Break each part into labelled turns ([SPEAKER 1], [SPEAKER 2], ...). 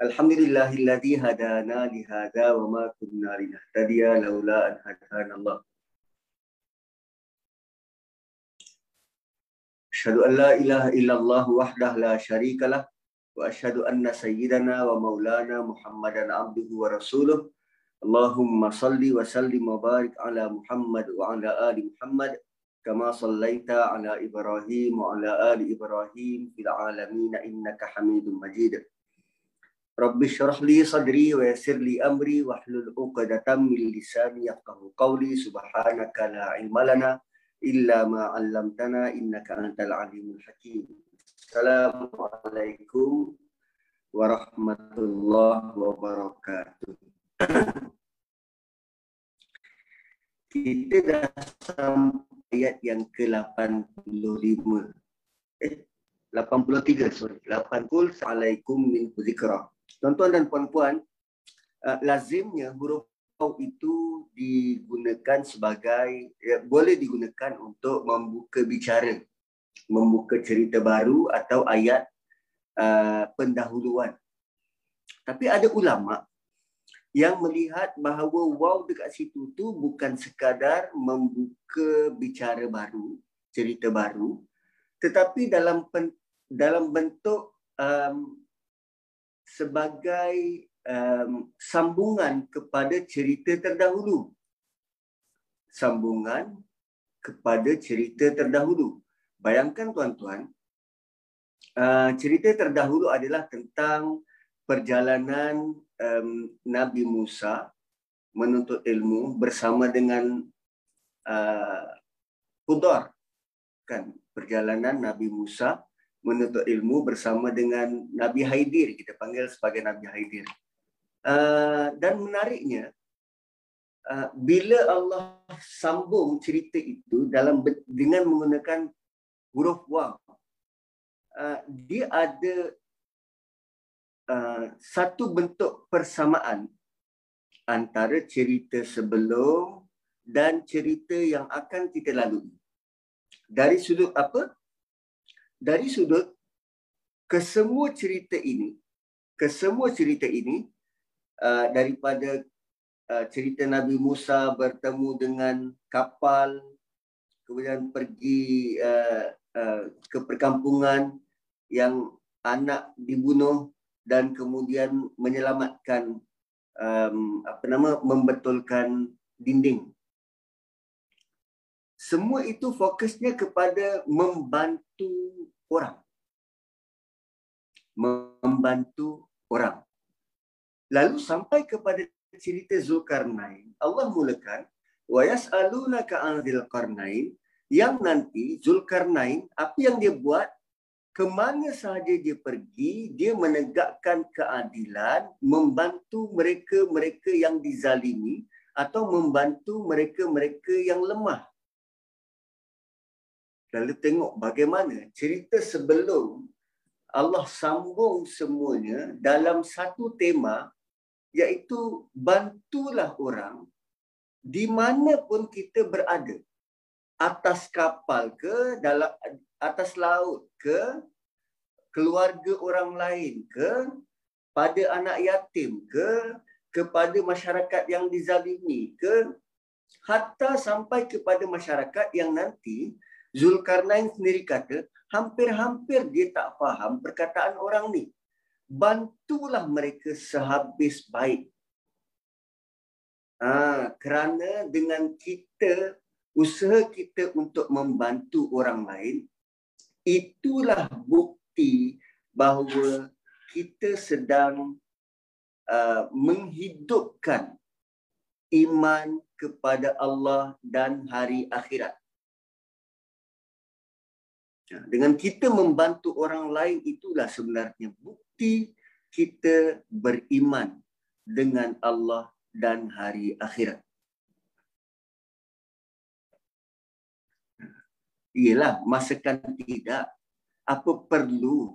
[SPEAKER 1] Alhamdulillahilladzi hadana li hadza wa ma kunna linahtadiya laula an hadana Allah. Asyhadu an la ilaha illallah wahdah la syarika lah wa asyhadu anna sayyidana wa maulana Muhammadan abduhu wa rasuluh. Allahumma salli wa sallim wa barik ala Muhammad wa ala ali Muhammad kama sallaita ala Ibrahim wa ala ali Ibrahim fil alamin innaka Hamidum Majid. Rabbi syrah li sadri wa yassir li amri wa hlul 'uqdatam min lisani yafqahu qawli subhanaka la ilma lana illa ma 'allamtana innaka antal alimul hakim. Assalamualaikum warahmatullahi wabarakatuh. Kita dah sampai ayat yang ke-85. Eh, 83 sorry. 80 alaikum min zikra. Tuan-tuan dan puan-puan, uh, lazimnya huruf waw itu digunakan sebagai ya, boleh digunakan untuk membuka bicara, membuka cerita baru atau ayat uh, pendahuluan. Tapi ada ulama yang melihat bahawa waw dekat situ tu bukan sekadar membuka bicara baru, cerita baru, tetapi dalam pen, dalam bentuk um, sebagai um, sambungan kepada cerita terdahulu. Sambungan kepada cerita terdahulu. Bayangkan tuan-tuan, uh, cerita terdahulu adalah tentang perjalanan um, Nabi Musa menuntut ilmu bersama dengan uh, Hudar kan perjalanan Nabi Musa menuntut ilmu bersama dengan Nabi Haidir kita panggil sebagai Nabi Haidir uh, dan menariknya uh, bila Allah sambung cerita itu dalam dengan menggunakan huruf waw uh, dia ada Uh, satu bentuk persamaan antara cerita sebelum dan cerita yang akan kita lalui. Dari sudut apa? Dari sudut kesemua cerita ini, kesemua cerita ini uh, daripada uh, cerita Nabi Musa bertemu dengan kapal, kemudian pergi uh, ke perkampungan yang anak dibunuh dan kemudian menyelamatkan um, apa nama membetulkan dinding. Semua itu fokusnya kepada membantu orang. Membantu orang. Lalu sampai kepada cerita Zulkarnain, Allah mulakan wa yas'alunaka 'anil qarnain yang nanti Zulkarnain apa yang dia buat ke mana sahaja dia pergi, dia menegakkan keadilan, membantu mereka-mereka yang dizalimi atau membantu mereka-mereka yang lemah. Lalu tengok bagaimana cerita sebelum Allah sambung semuanya dalam satu tema iaitu bantulah orang di mana pun kita berada. Atas kapal ke dalam atas laut ke keluarga orang lain ke pada anak yatim ke kepada masyarakat yang dizalimi ke hatta sampai kepada masyarakat yang nanti Zulkarnain sendiri kata hampir-hampir dia tak faham perkataan orang ni bantulah mereka sehabis baik ha, kerana dengan kita usaha kita untuk membantu orang lain itulah bukti bahawa kita sedang uh, menghidupkan iman kepada Allah dan hari akhirat. Ya, dengan kita membantu orang lain itulah sebenarnya bukti kita beriman dengan Allah dan hari akhirat. ialah masakan tidak apa perlu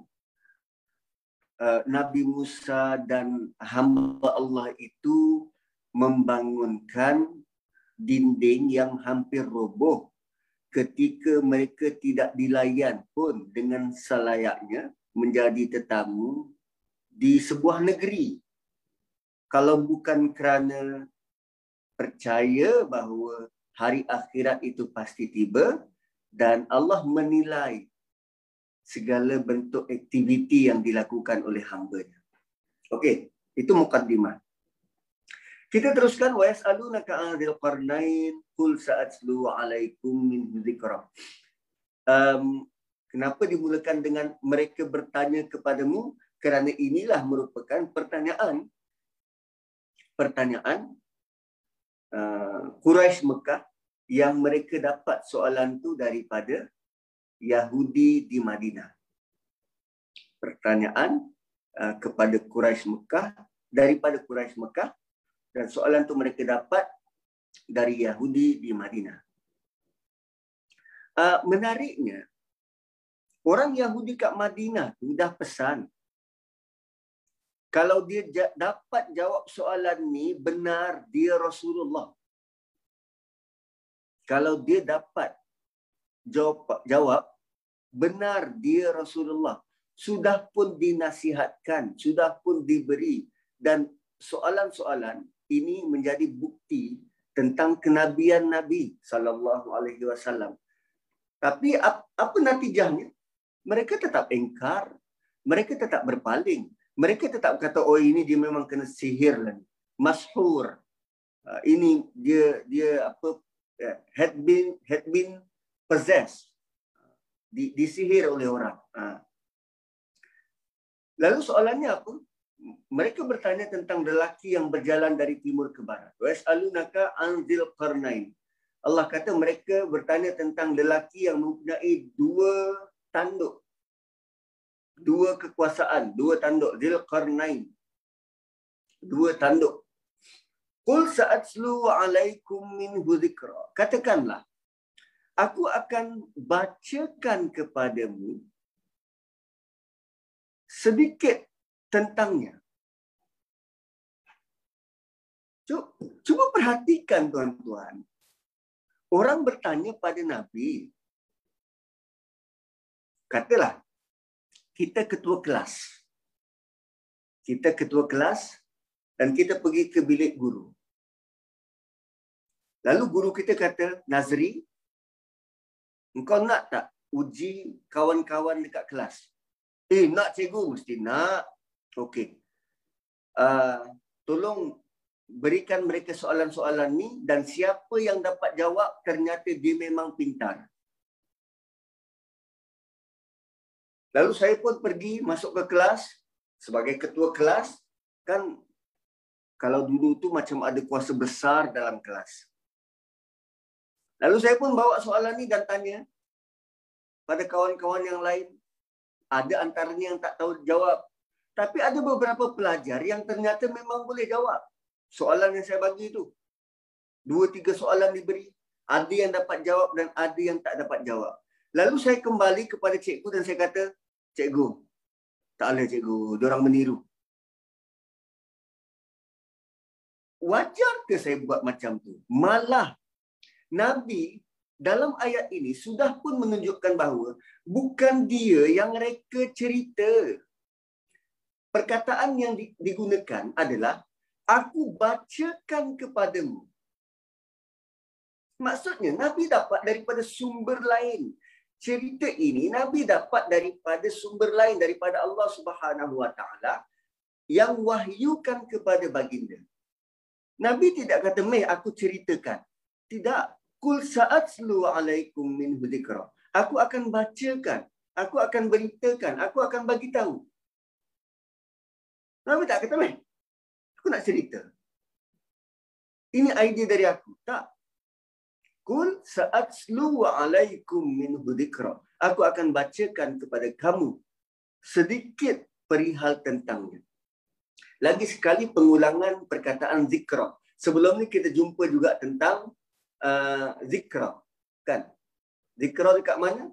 [SPEAKER 1] uh, Nabi Musa dan hamba Allah itu membangunkan dinding yang hampir roboh ketika mereka tidak dilayan pun dengan selayaknya menjadi tetamu di sebuah negeri kalau bukan kerana percaya bahawa hari akhirat itu pasti tiba dan Allah menilai segala bentuk aktiviti yang dilakukan oleh hamba-Nya. Okey, itu mukadimah. Kita teruskan wa yasalunaka 'anil qarnain qul sa'atlu 'alaikum min dzikra. Um, kenapa dimulakan dengan mereka bertanya kepadamu kerana inilah merupakan pertanyaan pertanyaan uh, Quraisy Mekah yang mereka dapat soalan tu daripada Yahudi di Madinah. Pertanyaan uh, kepada Quraisy Mekah daripada Quraisy Mekah dan soalan tu mereka dapat dari Yahudi di Madinah. Uh, menariknya orang Yahudi kat Madinah tu dah pesan kalau dia dapat jawab soalan ni benar dia Rasulullah. Kalau dia dapat jawab jawab benar dia Rasulullah. Sudah pun dinasihatkan sudah pun diberi. Dan soalan-soalan ini menjadi bukti tentang kenabian Nabi sallallahu alaihi wasallam tapi apa natijahnya mereka tetap engkar mereka tetap berpaling mereka tetap kata oh ini dia memang kena sihir lah mashur uh, ini dia dia apa uh, had been had been possessed di, disihir oleh orang. Ha. Lalu soalannya apa? Mereka bertanya tentang lelaki yang berjalan dari timur ke barat. Wasalunaka anzil qarnain. Allah kata mereka bertanya tentang lelaki yang mempunyai dua tanduk. Dua kekuasaan, dua tanduk. Zil qarnain. Dua tanduk. Qul sa'atslu alaikum min hudhikra. Katakanlah, aku akan bacakan kepadamu sedikit tentangnya. Cuba perhatikan tuan-tuan. Orang bertanya pada Nabi. Katalah, kita ketua kelas. Kita ketua kelas dan kita pergi ke bilik guru. Lalu guru kita kata, Nazri, Engkau nak tak uji kawan-kawan dekat kelas? Eh, nak cikgu? Mesti nak. Okey. Uh, tolong berikan mereka soalan-soalan ni dan siapa yang dapat jawab ternyata dia memang pintar. Lalu saya pun pergi masuk ke kelas sebagai ketua kelas kan kalau dulu tu macam ada kuasa besar dalam kelas. Lalu saya pun bawa soalan ni dan tanya pada kawan-kawan yang lain. Ada antaranya yang tak tahu jawab. Tapi ada beberapa pelajar yang ternyata memang boleh jawab. Soalan yang saya bagi itu. Dua, tiga soalan diberi. Ada yang dapat jawab dan ada yang tak dapat jawab. Lalu saya kembali kepada cikgu dan saya kata, Cikgu, tak boleh cikgu. Diorang meniru. Wajar ke saya buat macam tu? Malah Nabi dalam ayat ini sudah pun menunjukkan bahawa bukan dia yang reka cerita. Perkataan yang digunakan adalah aku bacakan kepadamu. Maksudnya Nabi dapat daripada sumber lain. Cerita ini Nabi dapat daripada sumber lain daripada Allah Subhanahu Wa Taala yang wahyukan kepada baginda. Nabi tidak kata, "Meh, aku ceritakan." Tidak. Kul sa'atslu alaikum min hudikra. Aku akan bacakan. Aku akan beritakan. Aku akan bagi tahu. Nabi tak kata, meh. Aku nak cerita. Ini idea dari aku. Tak. Kul sa'atslu alaikum min hudikra. Aku akan bacakan kepada kamu sedikit perihal tentangnya. Lagi sekali pengulangan perkataan zikra. Sebelum ni kita jumpa juga tentang uh, zikra kan zikra dekat mana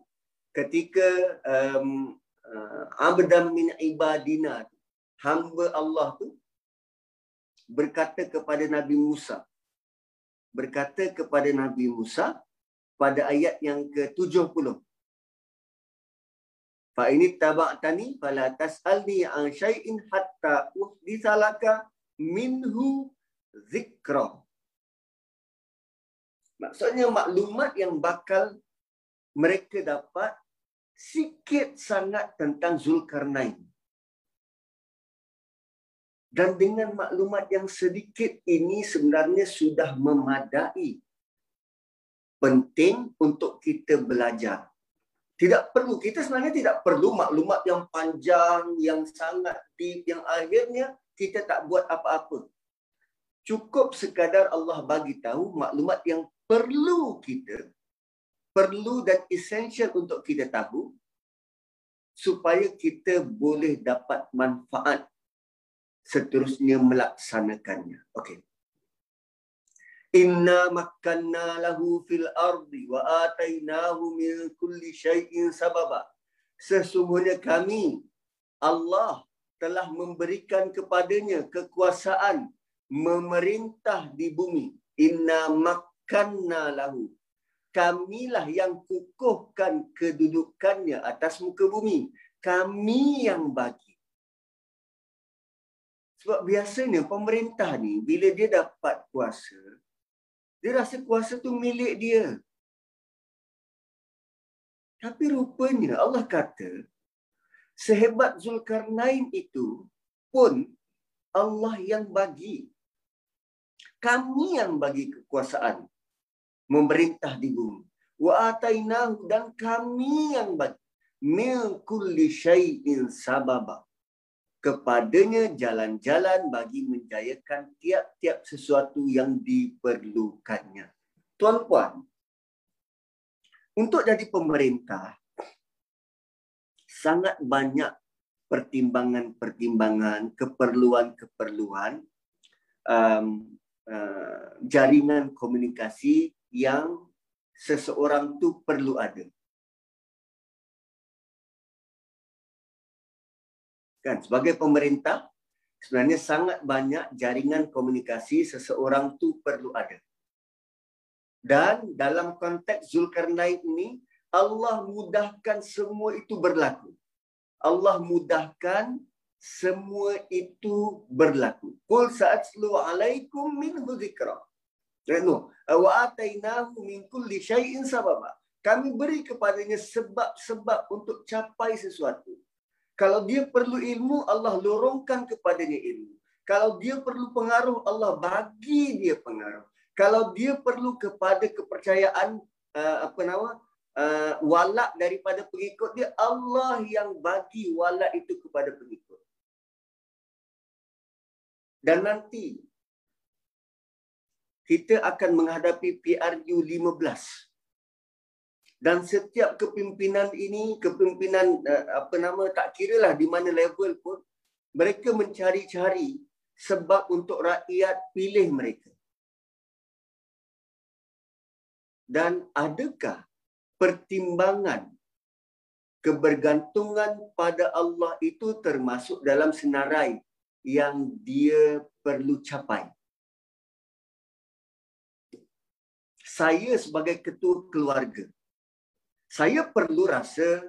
[SPEAKER 1] ketika um, uh, abdan min ibadina hamba Allah tu berkata kepada Nabi Musa berkata kepada Nabi Musa pada ayat yang ke-70 Fa ini taba'tani fala tas'alni an syai'in hatta uhdithalaka minhu zikra. Maksudnya maklumat yang bakal mereka dapat sikit sangat tentang Zulkarnain. Dan dengan maklumat yang sedikit ini sebenarnya sudah memadai penting untuk kita belajar. Tidak perlu kita sebenarnya tidak perlu maklumat yang panjang yang sangat deep yang akhirnya kita tak buat apa-apa. Cukup sekadar Allah bagi tahu maklumat yang perlu kita perlu dan essential untuk kita tahu supaya kita boleh dapat manfaat seterusnya melaksanakannya okey Inna makkanna lahu fil ardi wa atainahu min kulli syai'in sababa. Sesungguhnya kami Allah telah memberikan kepadanya kekuasaan memerintah di bumi. Inna makkanna lahu. Kamilah yang kukuhkan kedudukannya atas muka bumi. Kami yang bagi. Sebab biasanya pemerintah ni bila dia dapat kuasa, dia rasa kuasa tu milik dia. Tapi rupanya Allah kata, sehebat Zulkarnain itu pun Allah yang bagi. Kami yang bagi kekuasaan memerintah di bumi. Wa atainahu dan kami yang bagi min kulli syai'in sababa kepadanya jalan-jalan bagi menjayakan tiap-tiap sesuatu yang diperlukannya. Tuan-puan, untuk jadi pemerintah, sangat banyak pertimbangan-pertimbangan, keperluan-keperluan, um, uh, jaringan komunikasi yang seseorang tu perlu ada. Kan? Sebagai pemerintah sebenarnya sangat banyak jaringan komunikasi seseorang tu perlu ada. Dan dalam konteks Zulkarnain ini Allah mudahkan semua itu berlaku. Allah mudahkan semua itu berlaku. Qul sa'atlu alaikum min dzikra Renu, wa atainahu min kulli syai'in sababa. Kami beri kepadanya sebab-sebab untuk capai sesuatu. Kalau dia perlu ilmu, Allah lorongkan kepadanya ilmu. Kalau dia perlu pengaruh, Allah bagi dia pengaruh. Kalau dia perlu kepada kepercayaan uh, apa nama uh, walak daripada pengikut dia, Allah yang bagi walak itu kepada pengikut. Dan nanti kita akan menghadapi PRU 15 dan setiap kepimpinan ini kepimpinan uh, apa nama tak kiralah di mana level pun mereka mencari-cari sebab untuk rakyat pilih mereka. Dan adakah pertimbangan kebergantungan pada Allah itu termasuk dalam senarai yang dia perlu capai? Saya sebagai ketua keluarga saya perlu rasa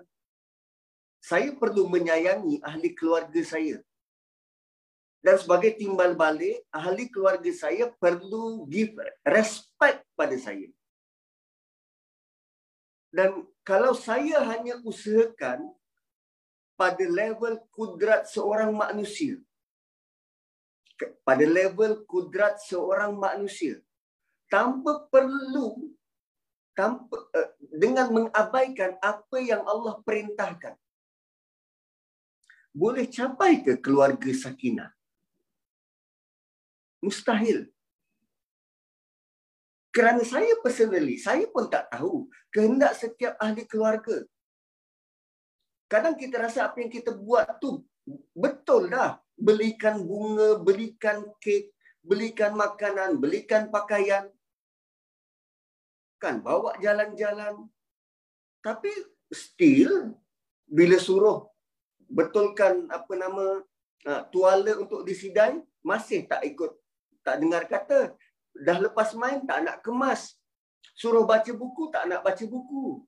[SPEAKER 1] saya perlu menyayangi ahli keluarga saya. Dan sebagai timbal balik, ahli keluarga saya perlu give respect pada saya. Dan kalau saya hanya usahakan pada level kudrat seorang manusia, pada level kudrat seorang manusia, tanpa perlu tanpa uh, dengan mengabaikan apa yang Allah perintahkan. Boleh capai ke keluarga sakinah? Mustahil. Kerana saya personally, saya pun tak tahu kehendak setiap ahli keluarga. Kadang kita rasa apa yang kita buat tu betul dah. Belikan bunga, belikan kek, belikan makanan, belikan pakaian kan bawa jalan-jalan. Tapi still bila suruh betulkan apa nama uh, tuala untuk disidai masih tak ikut tak dengar kata. Dah lepas main tak nak kemas. Suruh baca buku tak nak baca buku.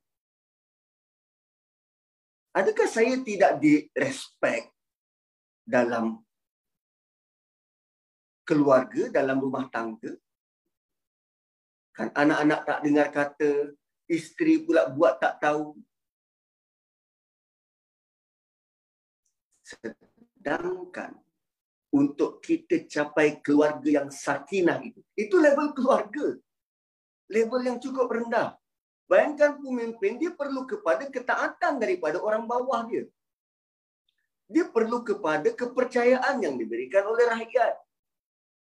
[SPEAKER 1] Adakah saya tidak direspek dalam keluarga, dalam rumah tangga? Kan anak-anak tak dengar kata, isteri pula buat tak tahu. Sedangkan untuk kita capai keluarga yang sakinah itu, itu level keluarga. Level yang cukup rendah. Bayangkan pemimpin, dia perlu kepada ketaatan daripada orang bawah dia. Dia perlu kepada kepercayaan yang diberikan oleh rakyat.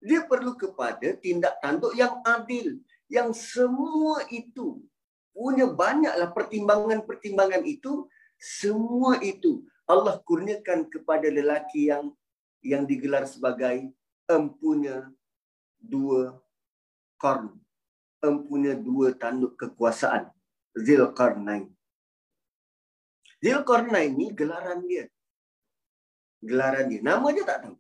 [SPEAKER 1] Dia perlu kepada tindak tanduk yang adil. Yang semua itu punya banyaklah pertimbangan-pertimbangan itu. Semua itu Allah kurniakan kepada lelaki yang yang digelar sebagai empunya dua korn empunya dua tanduk kekuasaan. Zilqarnain. Zilqarnain ni gelaran dia. Gelaran dia. Nama dia tak tahu.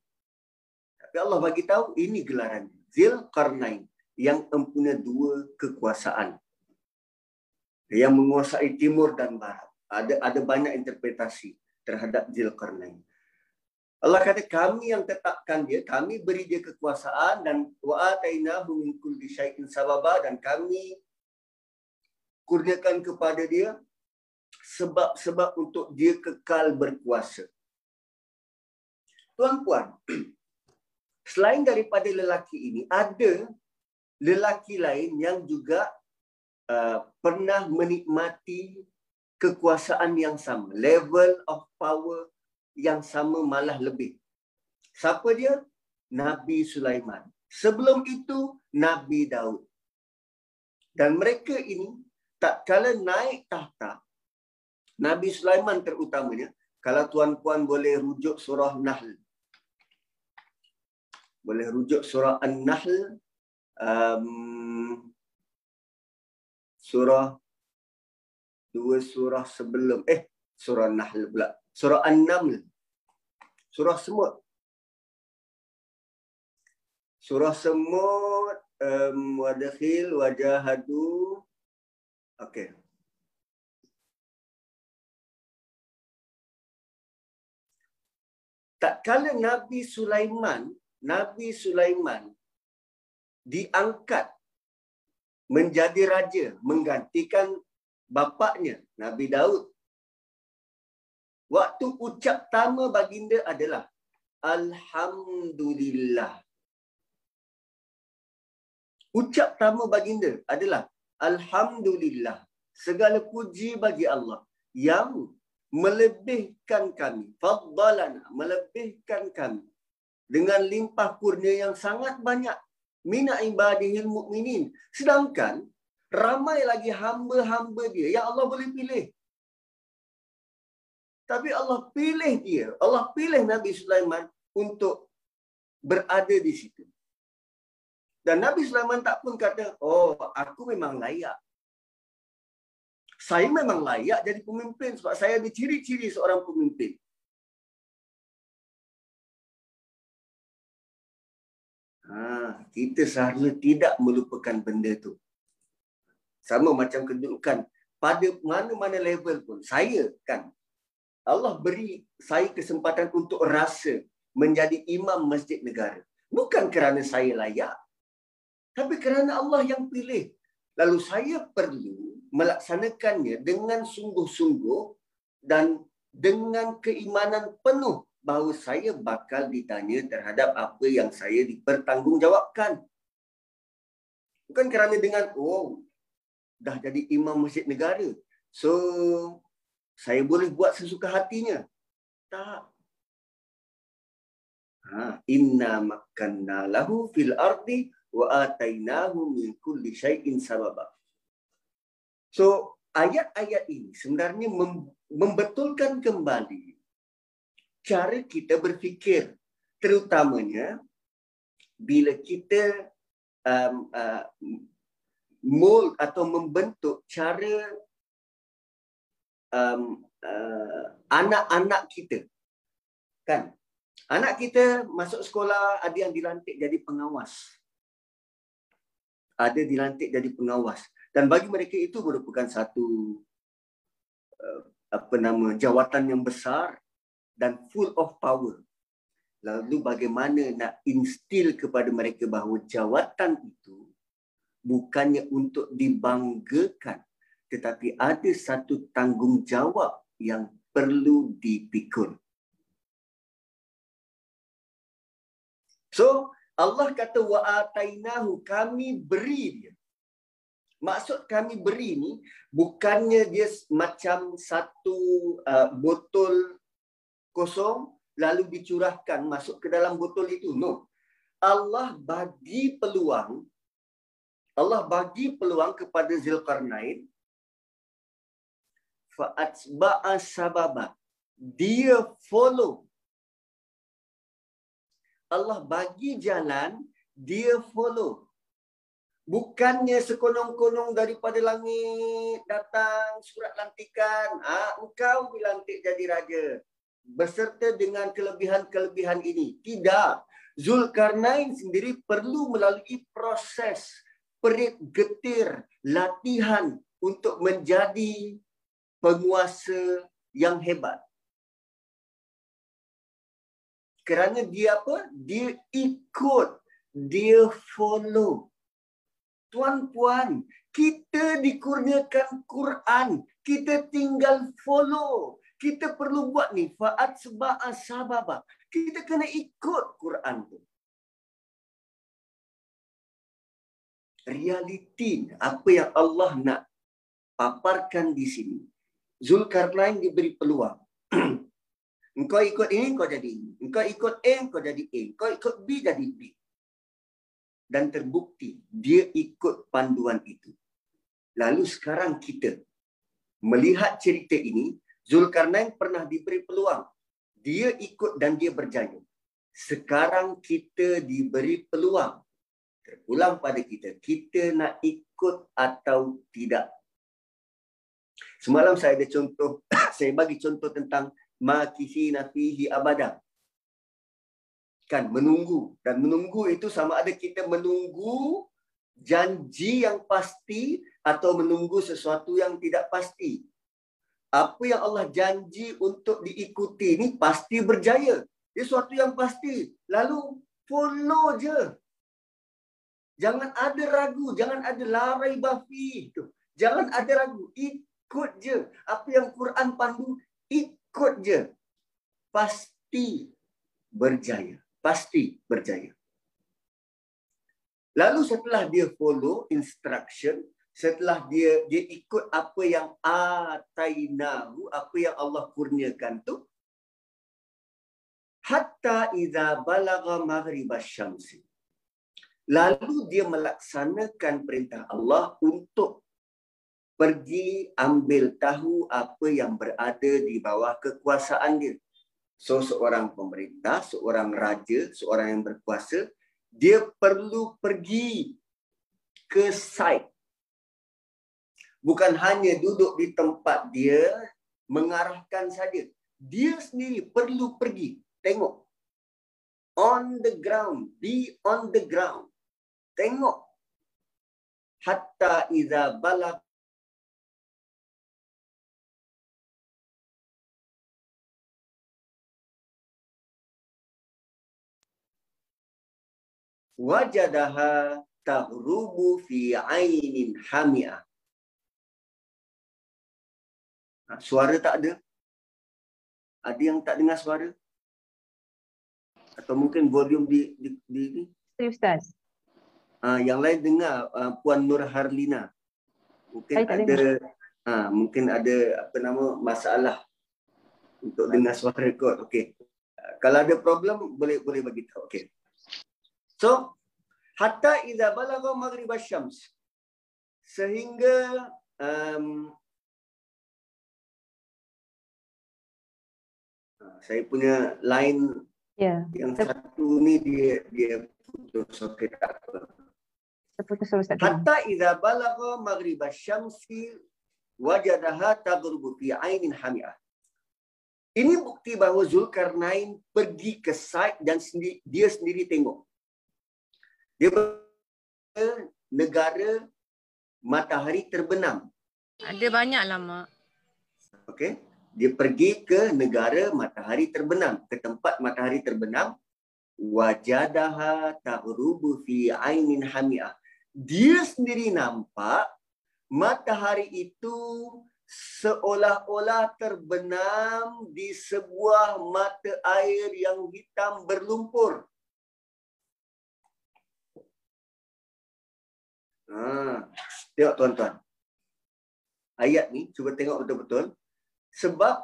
[SPEAKER 1] Tapi Allah bagi tahu ini gelaran. Zilqarnain yang empunya dua kekuasaan. Yang menguasai timur dan barat. Ada ada banyak interpretasi terhadap Zilqarnain. Allah kata kami yang tetapkan dia, kami beri dia kekuasaan dan wa atainahu min kulli syai'in sababa dan kami kurniakan kepada dia sebab-sebab untuk dia kekal berkuasa. Tuan-puan, selain daripada lelaki ini, ada lelaki lain yang juga uh, pernah menikmati kekuasaan yang sama, level of power yang sama malah lebih. Siapa dia? Nabi Sulaiman. Sebelum itu, Nabi Daud. Dan mereka ini, tak kala naik tahta, Nabi Sulaiman terutamanya, kalau tuan-puan boleh rujuk surah Nahl. Boleh rujuk surah An-Nahl. Um, surah dua surah sebelum. Eh surah Nahl pula. Surah An-Naml. Surah semut. Surah semut um, wadakhil wajahadu. Okey. Tak kala Nabi Sulaiman Nabi Sulaiman diangkat menjadi raja menggantikan bapaknya Nabi Daud Waktu ucap pertama baginda adalah Alhamdulillah. Ucap pertama baginda adalah Alhamdulillah. Segala puji bagi Allah yang melebihkan kami. Faddalan melebihkan kami. Dengan limpah kurnia yang sangat banyak. Mina ibadihil mu'minin. Sedangkan ramai lagi hamba-hamba dia yang Allah boleh pilih. Tapi Allah pilih dia. Allah pilih Nabi Sulaiman untuk berada di situ. Dan Nabi Sulaiman tak pun kata, oh aku memang layak. Saya memang layak jadi pemimpin sebab saya ada ciri-ciri seorang pemimpin. Ha, kita seharusnya tidak melupakan benda tu. Sama macam kedudukan. Pada mana-mana level pun. Saya kan Allah beri saya kesempatan untuk rasa menjadi imam masjid negara. Bukan kerana saya layak. Tapi kerana Allah yang pilih. Lalu saya perlu melaksanakannya dengan sungguh-sungguh dan dengan keimanan penuh bahawa saya bakal ditanya terhadap apa yang saya dipertanggungjawabkan. Bukan kerana dengan, oh, dah jadi imam masjid negara. So, saya boleh buat sesuka hatinya. Tak. Ha, inna makanna lahu fil ardi wa atainahu min kulli syai'in sababa. So, ayat-ayat ini sebenarnya membetulkan kembali cara kita berfikir terutamanya bila kita um, uh, mold atau membentuk cara um, uh, anak-anak kita. Kan? Anak kita masuk sekolah ada yang dilantik jadi pengawas. Ada dilantik jadi pengawas. Dan bagi mereka itu merupakan satu uh, apa nama jawatan yang besar dan full of power. Lalu bagaimana nak instil kepada mereka bahawa jawatan itu bukannya untuk dibanggakan tetapi ada satu tanggungjawab yang perlu dipikul. So Allah kata wa atainahu kami beri dia. Maksud kami beri ni bukannya dia macam satu uh, botol kosong lalu dicurahkan masuk ke dalam botol itu. No. Allah bagi peluang Allah bagi peluang kepada Zulkarnain fa'atba'a sababa. Dia follow Allah bagi jalan, dia follow. Bukannya sekonong-konong daripada langit datang surat lantikan. Ah, engkau dilantik jadi raja. Beserta dengan kelebihan-kelebihan ini. Tidak. Zulkarnain sendiri perlu melalui proses perit getir, latihan untuk menjadi penguasa yang hebat kerana dia apa? Dia ikut, dia follow. Tuan-puan, kita dikurniakan Quran, kita tinggal follow. Kita perlu buat ni faat seba'a sababa. Kita kena ikut Quran tu. Realiti apa yang Allah nak paparkan di sini. Zulkarnain diberi peluang. Engkau ikut ini, kau jadi ini. Engkau ikut A, kau jadi A. Engkau ikut B, jadi B. Dan terbukti, dia ikut panduan itu. Lalu sekarang kita melihat cerita ini, Zulkarnain pernah diberi peluang. Dia ikut dan dia berjaya. Sekarang kita diberi peluang. Terulang pada kita. Kita nak ikut atau tidak. Semalam saya ada contoh, saya bagi contoh tentang makisina fihi abada. Kan menunggu dan menunggu itu sama ada kita menunggu janji yang pasti atau menunggu sesuatu yang tidak pasti. Apa yang Allah janji untuk diikuti ini pasti berjaya. Ini sesuatu yang pasti. Lalu follow je. Jangan ada ragu, jangan ada larai bafi itu. Jangan ada ragu, ikut je. Apa yang Quran pandu, ikut je pasti berjaya pasti berjaya lalu setelah dia follow instruction setelah dia dia ikut apa yang atainahu apa yang Allah kurniakan tu hatta idza balagha maghrib asy lalu dia melaksanakan perintah Allah untuk pergi ambil tahu apa yang berada di bawah kekuasaan dia. So seorang pemerintah, seorang raja, seorang yang berkuasa, dia perlu pergi ke site. Bukan hanya duduk di tempat dia mengarahkan saja. Dia sendiri perlu pergi tengok on the ground, be on the ground. Tengok hatta iza balak wajadaha taghrubu fi ainin hamia. Suara tak ada? Ada yang tak dengar suara? Atau mungkin volume di di di ni?
[SPEAKER 2] Ustaz.
[SPEAKER 1] Ah, yang lain dengar uh, Puan Nur Harlina. Mungkin Saya ada ah, mungkin ada apa nama masalah untuk dengar suara kod. Okey. Kalau ada problem boleh boleh bagi tahu. Okey. So, hatta idza balagha maghrib asy-syams sehingga um, saya punya line yeah. yang satu ni dia dia putus soket apa. Terputus Ustaz. Hatta idza balagha maghrib asy-syamsi wajadaha taghrubu fi ainin hami'ah. Ini bukti bahawa Zulkarnain pergi ke site dan sendiri, dia sendiri tengok. Dia negara matahari terbenam.
[SPEAKER 2] Ada banyak lama.
[SPEAKER 1] Okey. Dia pergi ke negara matahari terbenam, ke tempat matahari terbenam. Wajadaha ta'rubu fi ainin hami'ah. Dia sendiri nampak matahari itu seolah-olah terbenam di sebuah mata air yang hitam berlumpur. Ha, tengok tuan-tuan. Ayat ni cuba tengok betul-betul. Sebab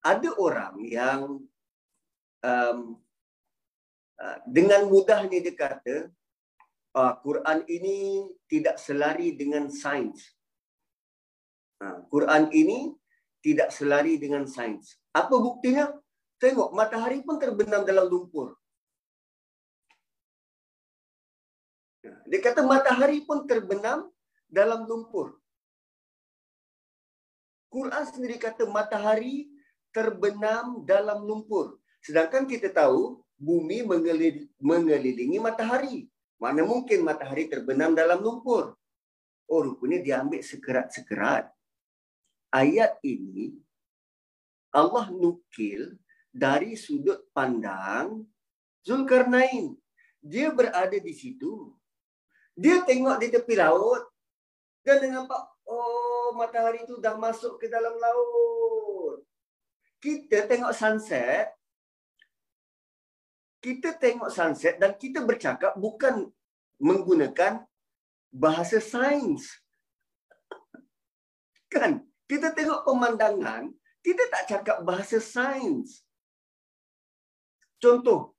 [SPEAKER 1] ada orang yang um, uh, dengan mudahnya dia kata uh, Quran ini tidak selari dengan sains. Uh, Quran ini tidak selari dengan sains. Apa buktinya? Tengok matahari pun terbenam dalam lumpur. Dia kata matahari pun terbenam dalam lumpur. Quran sendiri kata matahari terbenam dalam lumpur. Sedangkan kita tahu bumi mengelilingi matahari. Mana mungkin matahari terbenam dalam lumpur? Oh, rupanya dia ambil sekerat-sekerat. Ayat ini Allah nukil dari sudut pandang Zulkarnain. Dia berada di situ. Dia tengok di tepi laut dan dia nampak oh matahari itu dah masuk ke dalam laut. Kita tengok sunset. Kita tengok sunset dan kita bercakap bukan menggunakan bahasa sains. Kan? Kita tengok pemandangan, kita tak cakap bahasa sains. Contoh,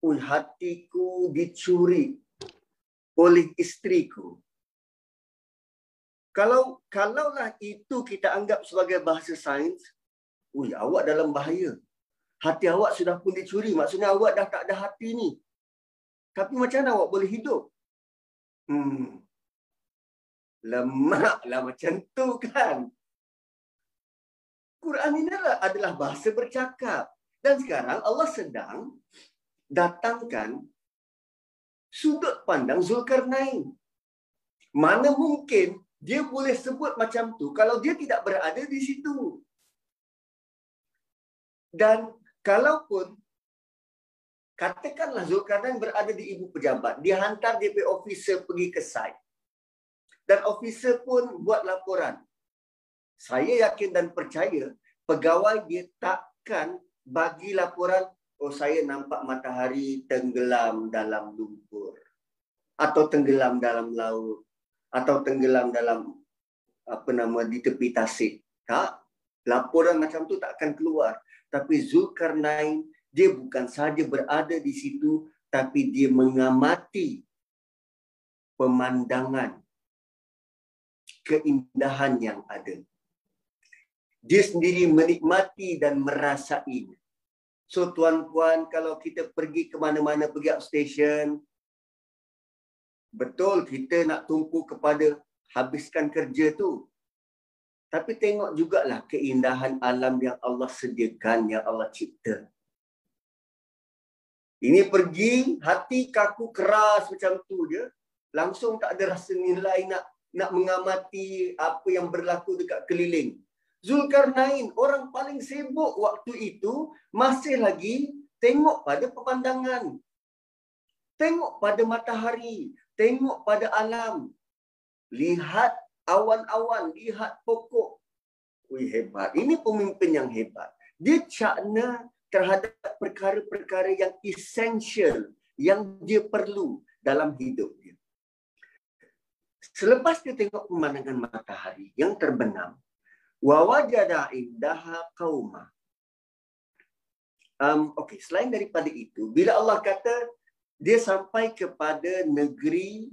[SPEAKER 1] Ui, hatiku dicuri oleh istriku. Kalau kalaulah itu kita anggap sebagai bahasa sains, ui awak dalam bahaya. Hati awak sudah pun dicuri, maksudnya awak dah tak ada hati ni. Tapi macam mana awak boleh hidup? Hmm. Lemaklah macam tu kan. Quran ini adalah bahasa bercakap. Dan sekarang Allah sedang datangkan sudut pandang Zulkarnain. Mana mungkin dia boleh sebut macam tu kalau dia tidak berada di situ. Dan kalaupun katakanlah Zulkarnain berada di ibu pejabat, dia hantar DP officer pergi ke site. Dan officer pun buat laporan. Saya yakin dan percaya pegawai dia takkan bagi laporan oh saya nampak matahari tenggelam dalam lumpur atau tenggelam dalam laut atau tenggelam dalam apa nama di tepi tasik. Tak. Laporan macam tu tak akan keluar. Tapi Zulkarnain dia bukan saja berada di situ tapi dia mengamati pemandangan keindahan yang ada. Dia sendiri menikmati dan merasai So tuan-puan kalau kita pergi ke mana-mana pergi outstation betul kita nak tumpu kepada habiskan kerja tu. Tapi tengok jugalah keindahan alam yang Allah sediakan, yang Allah cipta. Ini pergi, hati kaku keras macam tu je. Langsung tak ada rasa nilai nak nak mengamati apa yang berlaku dekat keliling. Zulkarnain, orang paling sibuk waktu itu, masih lagi tengok pada pemandangan. Tengok pada matahari, tengok pada alam. Lihat awan-awan, lihat pokok. Wih hebat. Ini pemimpin yang hebat. Dia cakna terhadap perkara-perkara yang essential, yang dia perlu dalam hidup dia. Selepas dia tengok pemandangan matahari yang terbenam, wa wajada indaha qauma um okey selain daripada itu bila Allah kata dia sampai kepada negeri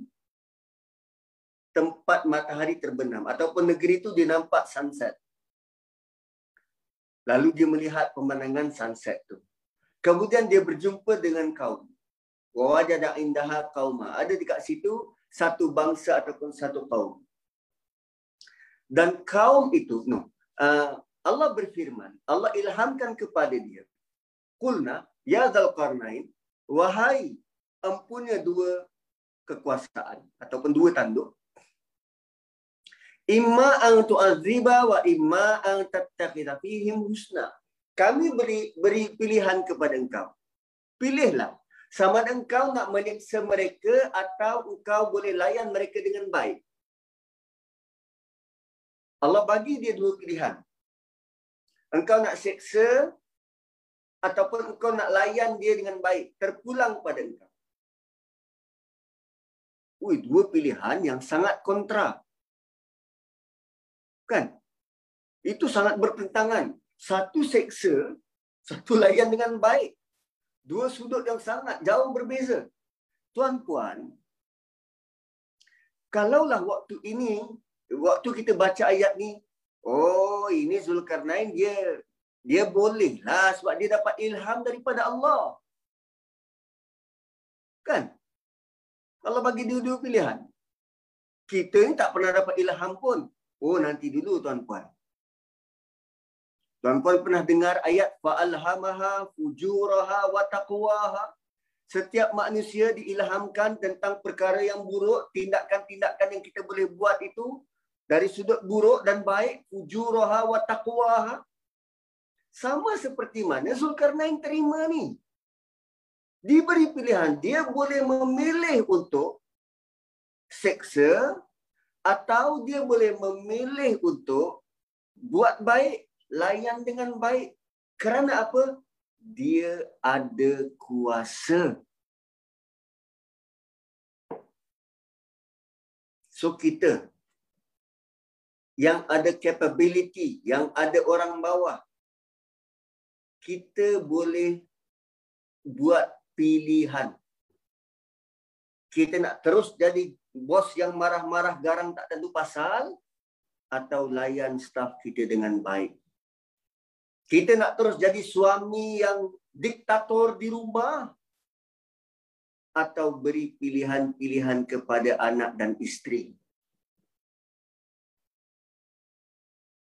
[SPEAKER 1] tempat matahari terbenam. Ataupun negeri itu dia nampak sunset. Lalu dia melihat pemandangan sunset tu. Kemudian dia berjumpa dengan kaum. Wa wajada indaha qauma ada dekat situ satu bangsa ataupun satu kaum. Dan kaum itu no uh, Allah berfirman Allah ilhamkan kepada dia kulna ya dzalqarnain wahai empunya dua kekuasaan ataupun dua tanduk Imma an tu'adziba wa imma an tattakhidha fihim husna. Kami beri beri pilihan kepada engkau. Pilihlah sama ada engkau nak menyiksa mereka atau engkau boleh layan mereka dengan baik. Allah bagi dia dua pilihan. Engkau nak seksa ataupun engkau nak layan dia dengan baik. Terpulang pada engkau. Ui, dua pilihan yang sangat kontra. Kan? Itu sangat bertentangan. Satu seksa, satu layan dengan baik. Dua sudut yang sangat jauh berbeza. Tuan-puan, kalaulah waktu ini, waktu kita baca ayat ni, oh ini Zulkarnain dia dia bolehlah sebab dia dapat ilham daripada Allah. Allah bagi dia dua pilihan. Kita ni tak pernah dapat ilham pun. Oh nanti dulu tuan-puan. Tuan-puan pernah dengar ayat fa'alhamaha fujuraha wa taqwaha. Setiap manusia diilhamkan tentang perkara yang buruk, tindakan-tindakan yang kita boleh buat itu dari sudut buruk dan baik, fujuraha wa taqwaha. Sama seperti mana Zulkarnain terima ni. Diberi pilihan, dia boleh memilih untuk seksa atau dia boleh memilih untuk buat baik layan dengan baik. Kerana apa? Dia ada kuasa. So kita yang ada capability, yang ada orang bawah, kita boleh buat pilihan. Kita nak terus jadi bos yang marah-marah garang tak tentu pasal atau layan staf kita dengan baik. Kita nak terus jadi suami yang diktator di rumah atau beri pilihan-pilihan kepada anak dan isteri.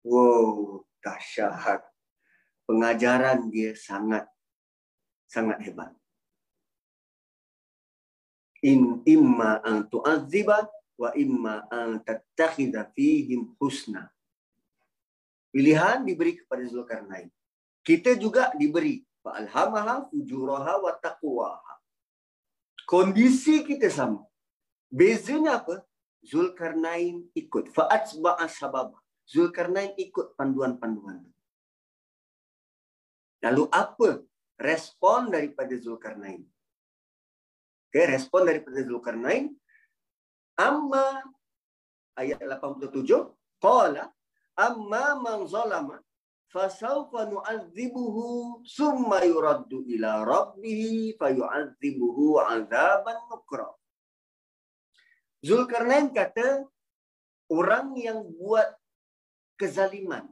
[SPEAKER 1] Wow, dahsyat. Pengajaran dia sangat sangat hebat. In imma an tu'adziba wa imma an tattakhidha fihim husna. Pilihan diberi kepada Zulkarnain. Kita juga diberi fa'alhamaha fujuraha wa taqwaha. Kondisi kita sama. Bezanya apa? Zulkarnain ikut. Fa'atsba'a sabab. Zulkarnain ikut panduan-panduan. Lalu apa respon daripada Zulkarnain? Okay, respon daripada Zulkarnain. Amma ayat 87. Qala amma man zalama fasawfa nu'adzibuhu summa yuraddu ila rabbih fayu'adzibuhu 'adzaban nukra Zulkarnain kata orang yang buat kezaliman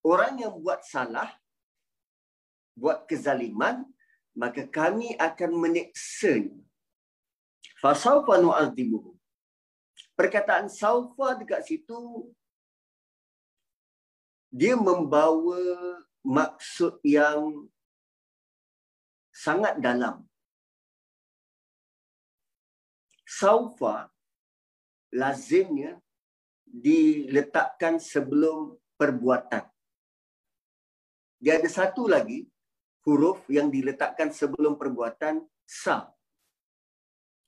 [SPEAKER 1] orang yang buat salah buat kezaliman maka kami akan menyiksa fasawfa nu'adzibuhu perkataan saufa dekat situ dia membawa maksud yang sangat dalam. Saufa lazimnya diletakkan sebelum perbuatan. Dia ada satu lagi huruf yang diletakkan sebelum perbuatan sa.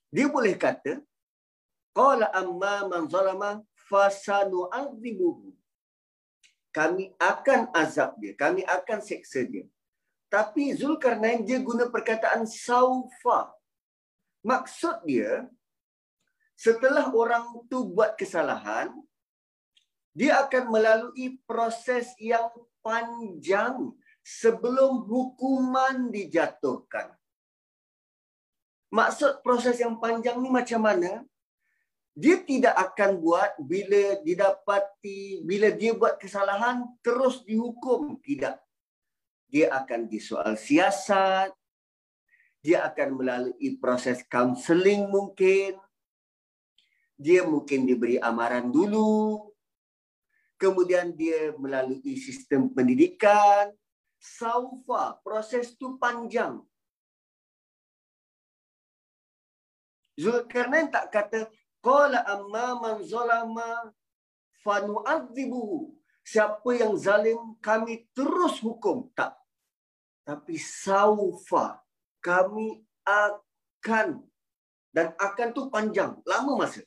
[SPEAKER 1] Dia boleh kata qala amma man zalama fasanu'adzibuhu kami akan azab dia, kami akan seksa dia. Tapi Zulkarnain dia guna perkataan saufa. Maksud dia, setelah orang tu buat kesalahan, dia akan melalui proses yang panjang sebelum hukuman dijatuhkan. Maksud proses yang panjang ni macam mana? dia tidak akan buat bila didapati bila dia buat kesalahan terus dihukum. Tidak. Dia akan disoal siasat. Dia akan melalui proses counseling mungkin. Dia mungkin diberi amaran dulu. Kemudian dia melalui sistem pendidikan. Saufa proses tu panjang Zulkarnain tak kata Qala amma man zalama fanu'adzibuhu. Siapa yang zalim, kami terus hukum. Tak. Tapi saufa, kami akan. Dan akan tu panjang, lama masa.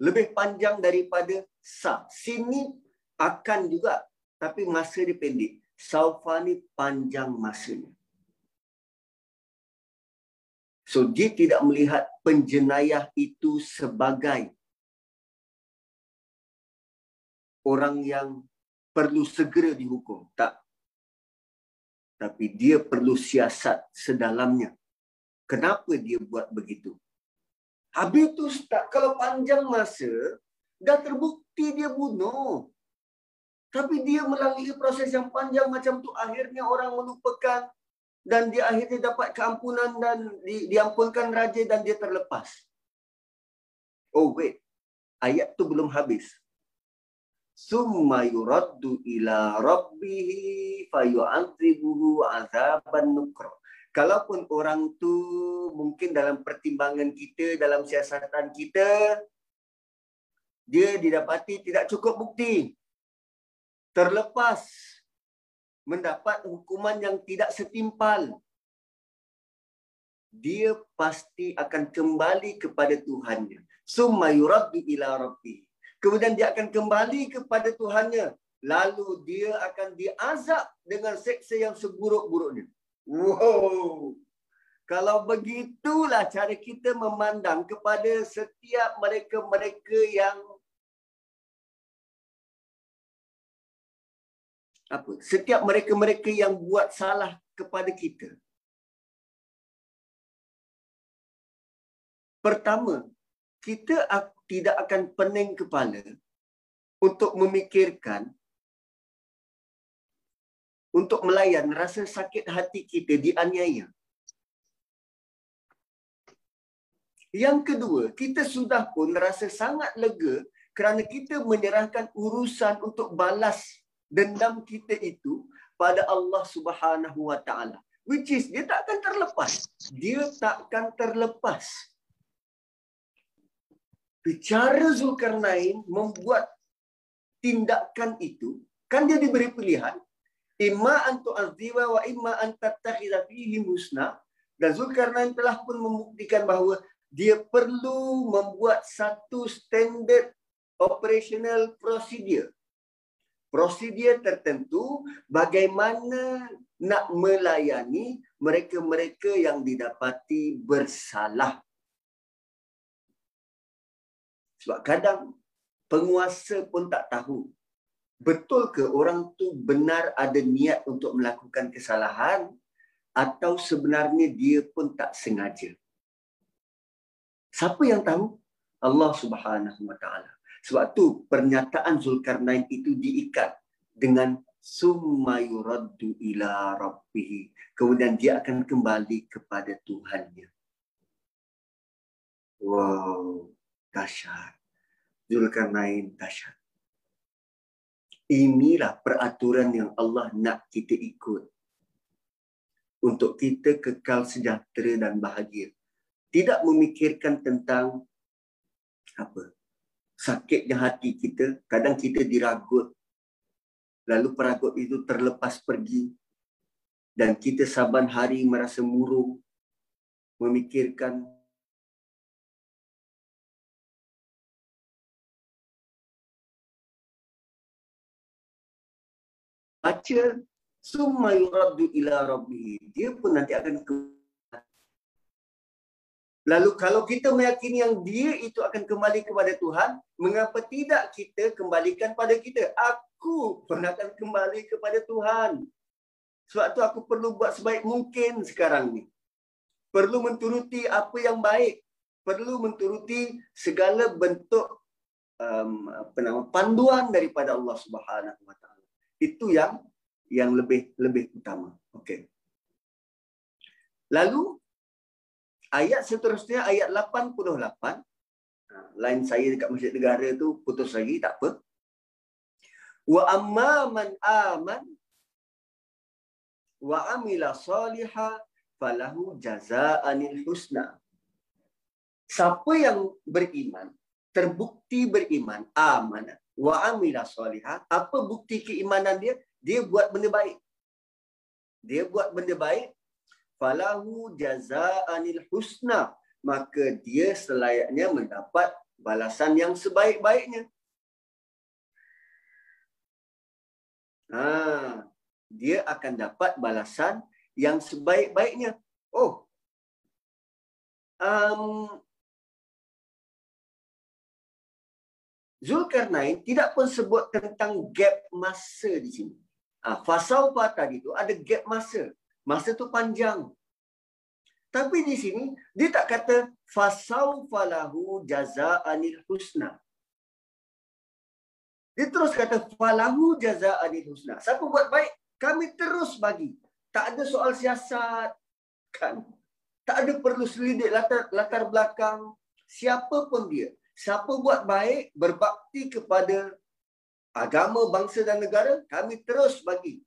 [SPEAKER 1] Lebih panjang daripada sa. Sini akan juga. Tapi masa dia pendek. Saufa ni panjang masanya. So dia tidak melihat penjenayah itu sebagai orang yang perlu segera dihukum. Tak. Tapi dia perlu siasat sedalamnya. Kenapa dia buat begitu? Habis tu tak kalau panjang masa dah terbukti dia bunuh. Tapi dia melalui proses yang panjang macam tu akhirnya orang melupakan dan dia akhirnya dapat keampunan dan di, diampunkan raja dan dia terlepas. Oh wait, ayat tu belum habis. Summa yuraddu ila rabbihi fayu'antribuhu azaban nukro. Kalaupun orang tu mungkin dalam pertimbangan kita, dalam siasatan kita, dia didapati tidak cukup bukti. Terlepas mendapat hukuman yang tidak setimpal. Dia pasti akan kembali kepada Tuhannya. Summa yuraddu ila rabbi. Kemudian dia akan kembali kepada Tuhannya. Lalu dia akan diazab dengan seksa yang seburuk-buruknya. Wow. Kalau begitulah cara kita memandang kepada setiap mereka-mereka yang apa? Setiap mereka-mereka yang buat salah kepada kita. Pertama kita tidak akan pening kepala untuk memikirkan untuk melayan rasa sakit hati kita dianiaya. Yang kedua kita sudah pun rasa sangat lega kerana kita menyerahkan urusan untuk balas dendam kita itu pada Allah Subhanahu Wa Taala. Which is dia tak akan terlepas. Dia tak akan terlepas. Bicara Zulkarnain membuat tindakan itu, kan dia diberi pilihan. Imma antu aziwa wa imma antattakhidha fihi musna. Dan Zulkarnain telah pun membuktikan bahawa dia perlu membuat satu standard operational procedure prosedur tertentu bagaimana nak melayani mereka-mereka yang didapati bersalah. Sebab kadang penguasa pun tak tahu betul ke orang tu benar ada niat untuk melakukan kesalahan atau sebenarnya dia pun tak sengaja. Siapa yang tahu? Allah Subhanahu Wa Taala. Sebab tu pernyataan Zulkarnain itu diikat dengan summa yuraddu ila rabbih. Kemudian dia akan kembali kepada Tuhannya. Wow, dahsyat. Zulkarnain dahsyat. Inilah peraturan yang Allah nak kita ikut. Untuk kita kekal sejahtera dan bahagia. Tidak memikirkan tentang apa sakitnya hati kita, kadang kita diragut. Lalu peragut itu terlepas pergi. Dan kita saban hari merasa murung. Memikirkan baca summa yuraddu ila rabbih dia pun nanti akan ke Lalu kalau kita meyakini yang dia itu akan kembali kepada Tuhan, mengapa tidak kita kembalikan pada kita? Aku pun akan kembali kepada Tuhan. Sebab tu aku perlu buat sebaik mungkin sekarang ni. Perlu menturuti apa yang baik. Perlu menturuti segala bentuk um, apa nama panduan daripada Allah Subhanahu Wa Taala. Itu yang yang lebih lebih utama. Okey. Lalu ayat seterusnya ayat 88 ha, lain saya dekat masjid negara tu putus lagi tak apa wa amma man aman wa amila saliha falahu jazaanil husna siapa yang beriman terbukti beriman, amanah wa amila salihah. Apa bukti keimanan dia? Dia buat benda baik. Dia buat benda baik. Falahu jazaanil husna. Maka dia selayaknya mendapat balasan yang sebaik-baiknya. Ha, dia akan dapat balasan yang sebaik-baiknya. Oh, um, Zulkarnain tidak pun sebut tentang gap masa di sini. Ah, Fasaufa tadi tu ada gap masa. Masa tu panjang. Tapi di sini dia tak kata fasaufa lahu jazaanil husna. Dia terus kata falahu jazaanil husna. Siapa buat baik, kami terus bagi. Tak ada soal siasat. Kan? Tak ada perlu selidik latar, latar belakang. Siapa pun dia siapa buat baik, berbakti kepada agama, bangsa dan negara, kami terus bagi.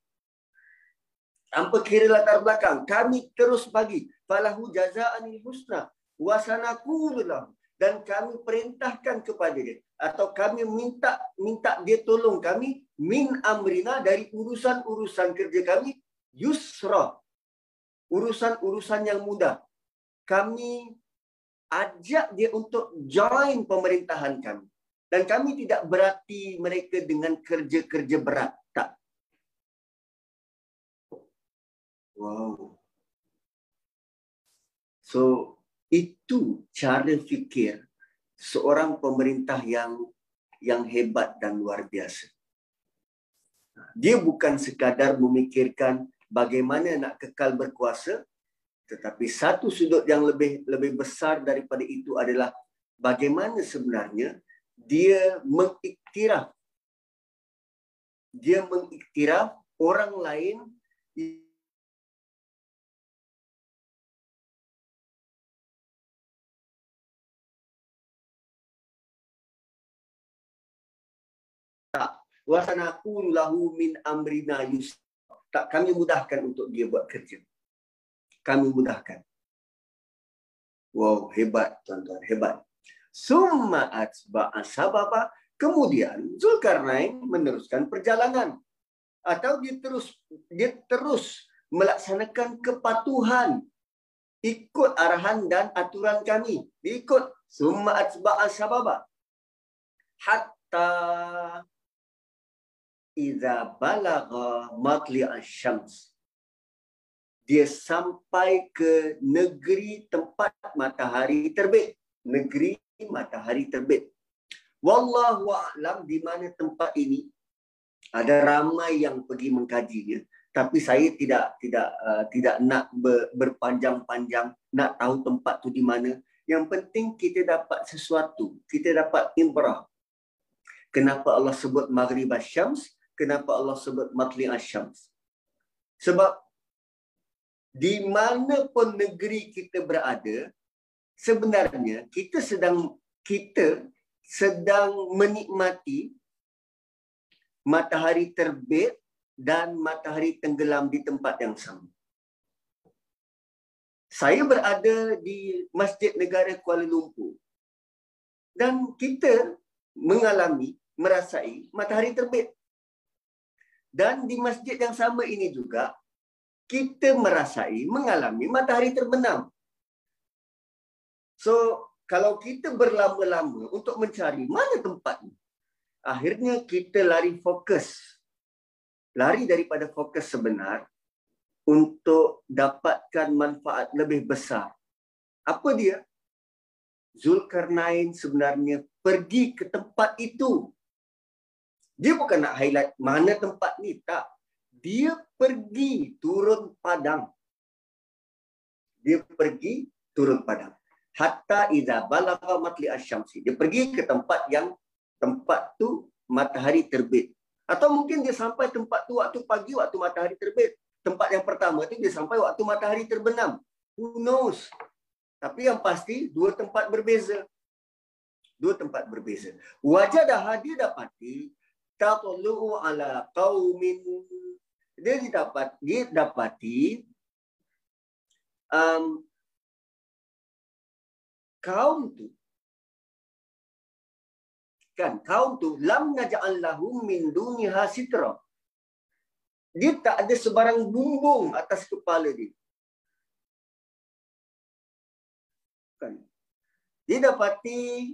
[SPEAKER 1] Tanpa kira latar belakang, kami terus bagi. Falahu jaza'an husna. Wasanakulullah. Dan kami perintahkan kepada dia. Atau kami minta minta dia tolong kami. Min amrina dari urusan-urusan kerja kami. Yusra. Urusan-urusan yang mudah. Kami ajak dia untuk join pemerintahan kami. Dan kami tidak berarti mereka dengan kerja-kerja berat. Wow. So, itu cara fikir seorang pemerintah yang yang hebat dan luar biasa. Dia bukan sekadar memikirkan bagaimana nak kekal berkuasa, tetapi satu sudut yang lebih lebih besar daripada itu adalah bagaimana sebenarnya dia mengiktiraf dia mengiktiraf orang lain wasanaku lahu min amrina yus tak kami mudahkan untuk dia buat kerja kami mudahkan. Wow, hebat tuan-tuan, hebat. Summa atba'a sababa. Kemudian Zulkarnain meneruskan perjalanan. Atau dia terus dia terus melaksanakan kepatuhan ikut arahan dan aturan kami. Ikut summa atba'a sababa. Hatta idza balagha matli'a syams dia sampai ke negeri tempat matahari terbit. Negeri matahari terbit. Wallahu a'lam di mana tempat ini. Ada ramai yang pergi mengkajinya. Tapi saya tidak tidak uh, tidak nak ber, berpanjang-panjang nak tahu tempat tu di mana. Yang penting kita dapat sesuatu. Kita dapat imbrah. Kenapa Allah sebut Maghrib Asyams? Kenapa Allah sebut Matli Asyams? Sebab di mana pun negeri kita berada sebenarnya kita sedang kita sedang menikmati matahari terbit dan matahari tenggelam di tempat yang sama. Saya berada di Masjid Negara Kuala Lumpur. Dan kita mengalami, merasai matahari terbit. Dan di masjid yang sama ini juga, kita merasai mengalami matahari terbenam. So, kalau kita berlama-lama untuk mencari mana tempat ini, akhirnya kita lari fokus. Lari daripada fokus sebenar untuk dapatkan manfaat lebih besar. Apa dia? Zulkarnain sebenarnya pergi ke tempat itu. Dia bukan nak highlight mana tempat ni, tak dia pergi turun padang. Dia pergi turun padang. Hatta idza balagha matli asyamsi. Dia pergi ke tempat yang tempat tu matahari terbit. Atau mungkin dia sampai tempat tu waktu pagi waktu matahari terbit. Tempat yang pertama tu dia sampai waktu matahari terbenam. Who knows? Tapi yang pasti dua tempat berbeza. Dua tempat berbeza. Wajah dah hadir dapati tatlu'u ala qaumin. Dia didapat dia dapati um, kaum tu kan kaum tu lam naj'al lahum min duniha sitra. Dia tak ada sebarang bumbung atas kepala dia. Kan? Dia dapati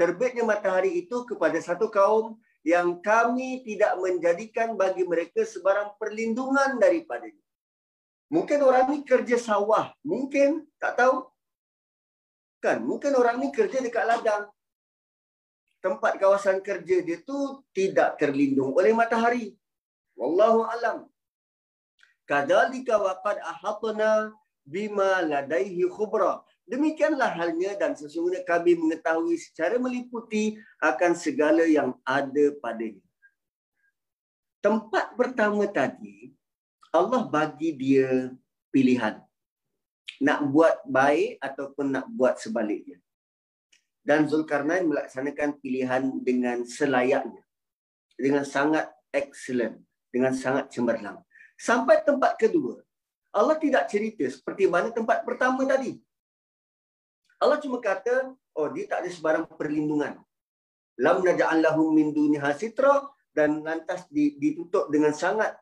[SPEAKER 1] terbitnya matahari itu kepada satu kaum yang kami tidak menjadikan bagi mereka sebarang perlindungan daripadanya. Mungkin orang ni kerja sawah. Mungkin. Tak tahu. Kan? Mungkin orang ni kerja dekat ladang. Tempat kawasan kerja dia tu tidak terlindung oleh matahari. Wallahu alam. Kadalika waqad ahatna bima ladaihi khubra. Demikianlah halnya dan sesungguhnya kami mengetahui secara meliputi akan segala yang ada padanya. Tempat pertama tadi, Allah bagi dia pilihan. Nak buat baik ataupun nak buat sebaliknya. Dan Zulkarnain melaksanakan pilihan dengan selayaknya. Dengan sangat excellent. Dengan sangat cemerlang. Sampai tempat kedua, Allah tidak cerita seperti mana tempat pertama tadi. Allah cuma kata, oh dia tak ada sebarang perlindungan. Lam naja'an lahum min duniha sitra dan lantas ditutup dengan sangat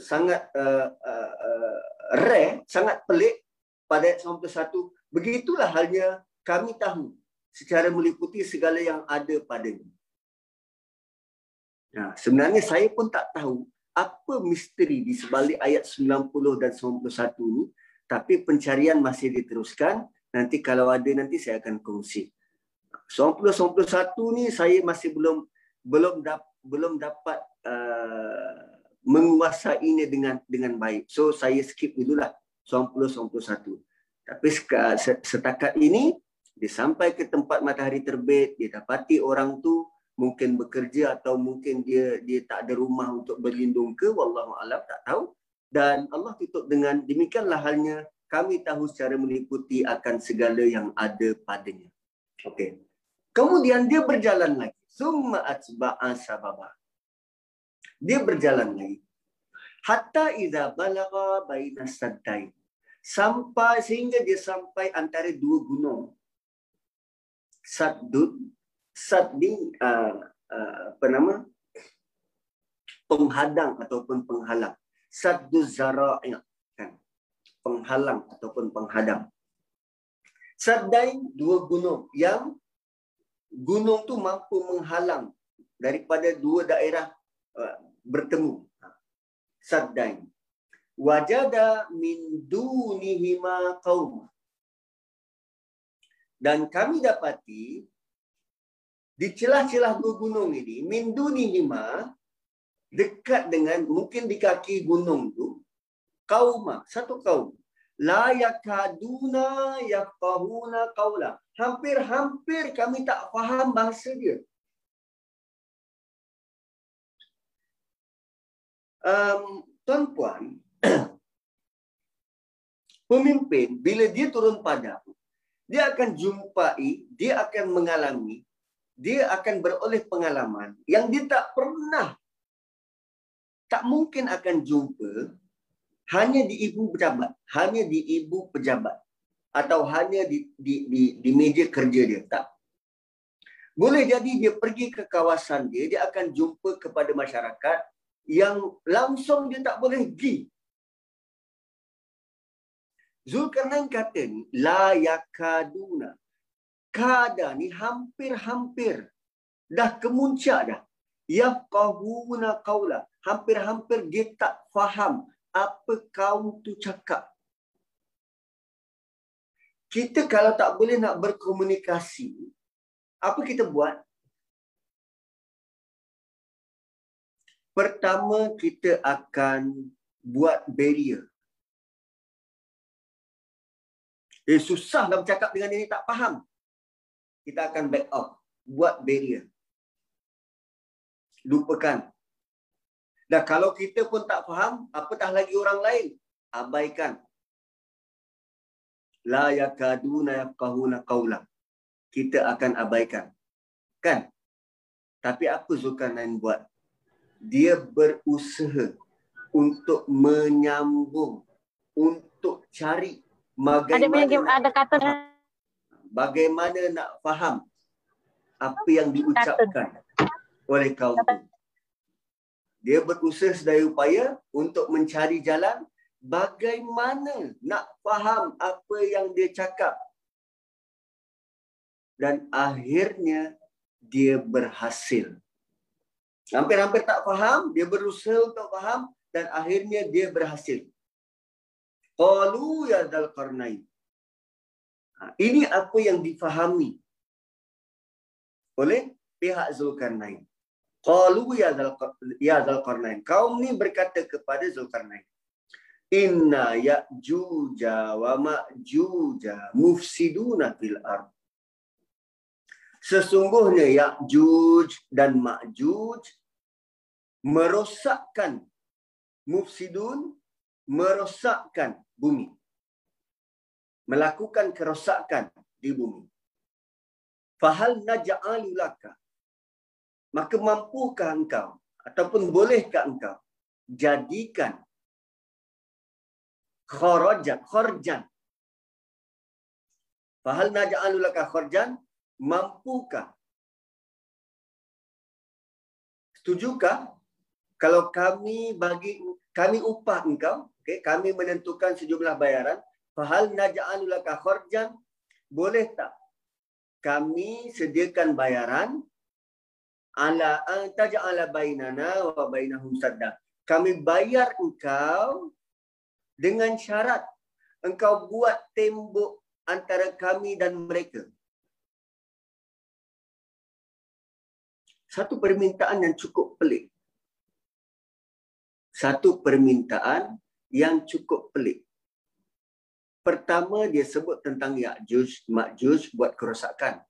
[SPEAKER 1] sangat uh, uh, rare, sangat pelik pada ayat 91. Begitulah halnya kami tahu secara meliputi segala yang ada padanya. Nah, sebenarnya saya pun tak tahu apa misteri di sebalik ayat 90 dan 91 ini, tapi pencarian masih diteruskan Nanti kalau ada nanti saya akan kongsi. 90-91 ni saya masih belum belum dap, belum dapat uh, menguasainya dengan dengan baik. So saya skip dululah 90-91. Tapi setakat ini dia sampai ke tempat matahari terbit, dia dapati orang tu mungkin bekerja atau mungkin dia dia tak ada rumah untuk berlindung ke wallahu alam tak tahu dan Allah tutup dengan demikianlah halnya kami tahu secara meliputi akan segala yang ada padanya. Okey. Kemudian dia berjalan lagi. Summa atba'a sababa. Dia berjalan lagi. Hatta idza balagha baina saddai. Sampai sehingga dia sampai antara dua gunung. Saddud Saddi uh, uh, apa nama? penghadang ataupun penghalang. Saddu zara'i penghalang ataupun penghadang. Sadai dua gunung yang gunung tu mampu menghalang daripada dua daerah uh, bertemu. Sadai. Wajada min dunihima qaum. Dan kami dapati di celah-celah dua gunung ini min dunihima dekat dengan mungkin di kaki gunung tu kauma satu kaum. La yakaduna yafqahuna qaula hampir-hampir kami tak faham bahasa dia. Um, tuan-puan pemimpin bila dia turun padang dia akan jumpai dia akan mengalami dia akan beroleh pengalaman yang dia tak pernah tak mungkin akan jumpa hanya di ibu pejabat, hanya di ibu pejabat atau hanya di di di, di meja kerja dia tak. Boleh jadi dia pergi ke kawasan dia, dia akan jumpa kepada masyarakat yang langsung dia tak boleh pergi. Zulkarnain kata ni, la yakaduna. Kada ni hampir-hampir. Dah kemuncak dah. Yafqahuna qawla. Hampir-hampir dia tak faham apa kau tu cakap. Kita kalau tak boleh nak berkomunikasi, apa kita buat? Pertama, kita akan buat barrier. Eh, susah nak bercakap dengan ini, tak faham. Kita akan back off. Buat barrier. Lupakan. Dan kalau kita pun tak faham, apatah lagi orang lain? Abaikan. La yakaduna yafqahuna qawla. Kita akan abaikan. Kan? Tapi apa Zulkarnain buat? Dia berusaha untuk menyambung, untuk cari bagaimana,
[SPEAKER 2] ada, ada kata
[SPEAKER 1] bagaimana nak faham apa yang diucapkan oleh kaum itu. Dia berusaha sedaya upaya untuk mencari jalan bagaimana nak faham apa yang dia cakap. Dan akhirnya dia berhasil. Hampir-hampir tak faham, dia berusaha untuk faham dan akhirnya dia berhasil. Qalu ya dal qarnain. Ha, ini apa yang difahami oleh pihak Zulkarnain. Qalu ya zal ya. Kaum ni berkata kepada Zulkarnain. Inna ya'juja wa ma'juja mufsiduna fil ard. Sesungguhnya Ya'juj dan Ma'juj merosakkan mufsidun merosakkan bumi. Melakukan kerosakan di bumi. Fahal naja'alu laka maka mampukah engkau ataupun bolehkah engkau jadikan kharajan kharjan? Fahal naj'alu laka kharjan? Mampukah? Setujukah? Kalau kami bagi kami upah engkau okey kami menentukan sejumlah bayaran fahal naj'alu laka kharjan? Boleh tak kami sediakan bayaran ala an taj'ala bainana wa bainahum sadda. Kami bayar engkau dengan syarat engkau buat tembok antara kami dan mereka. Satu permintaan yang cukup pelik. Satu permintaan yang cukup pelik. Pertama dia sebut tentang Ya'juj, Ma'juj buat kerosakan.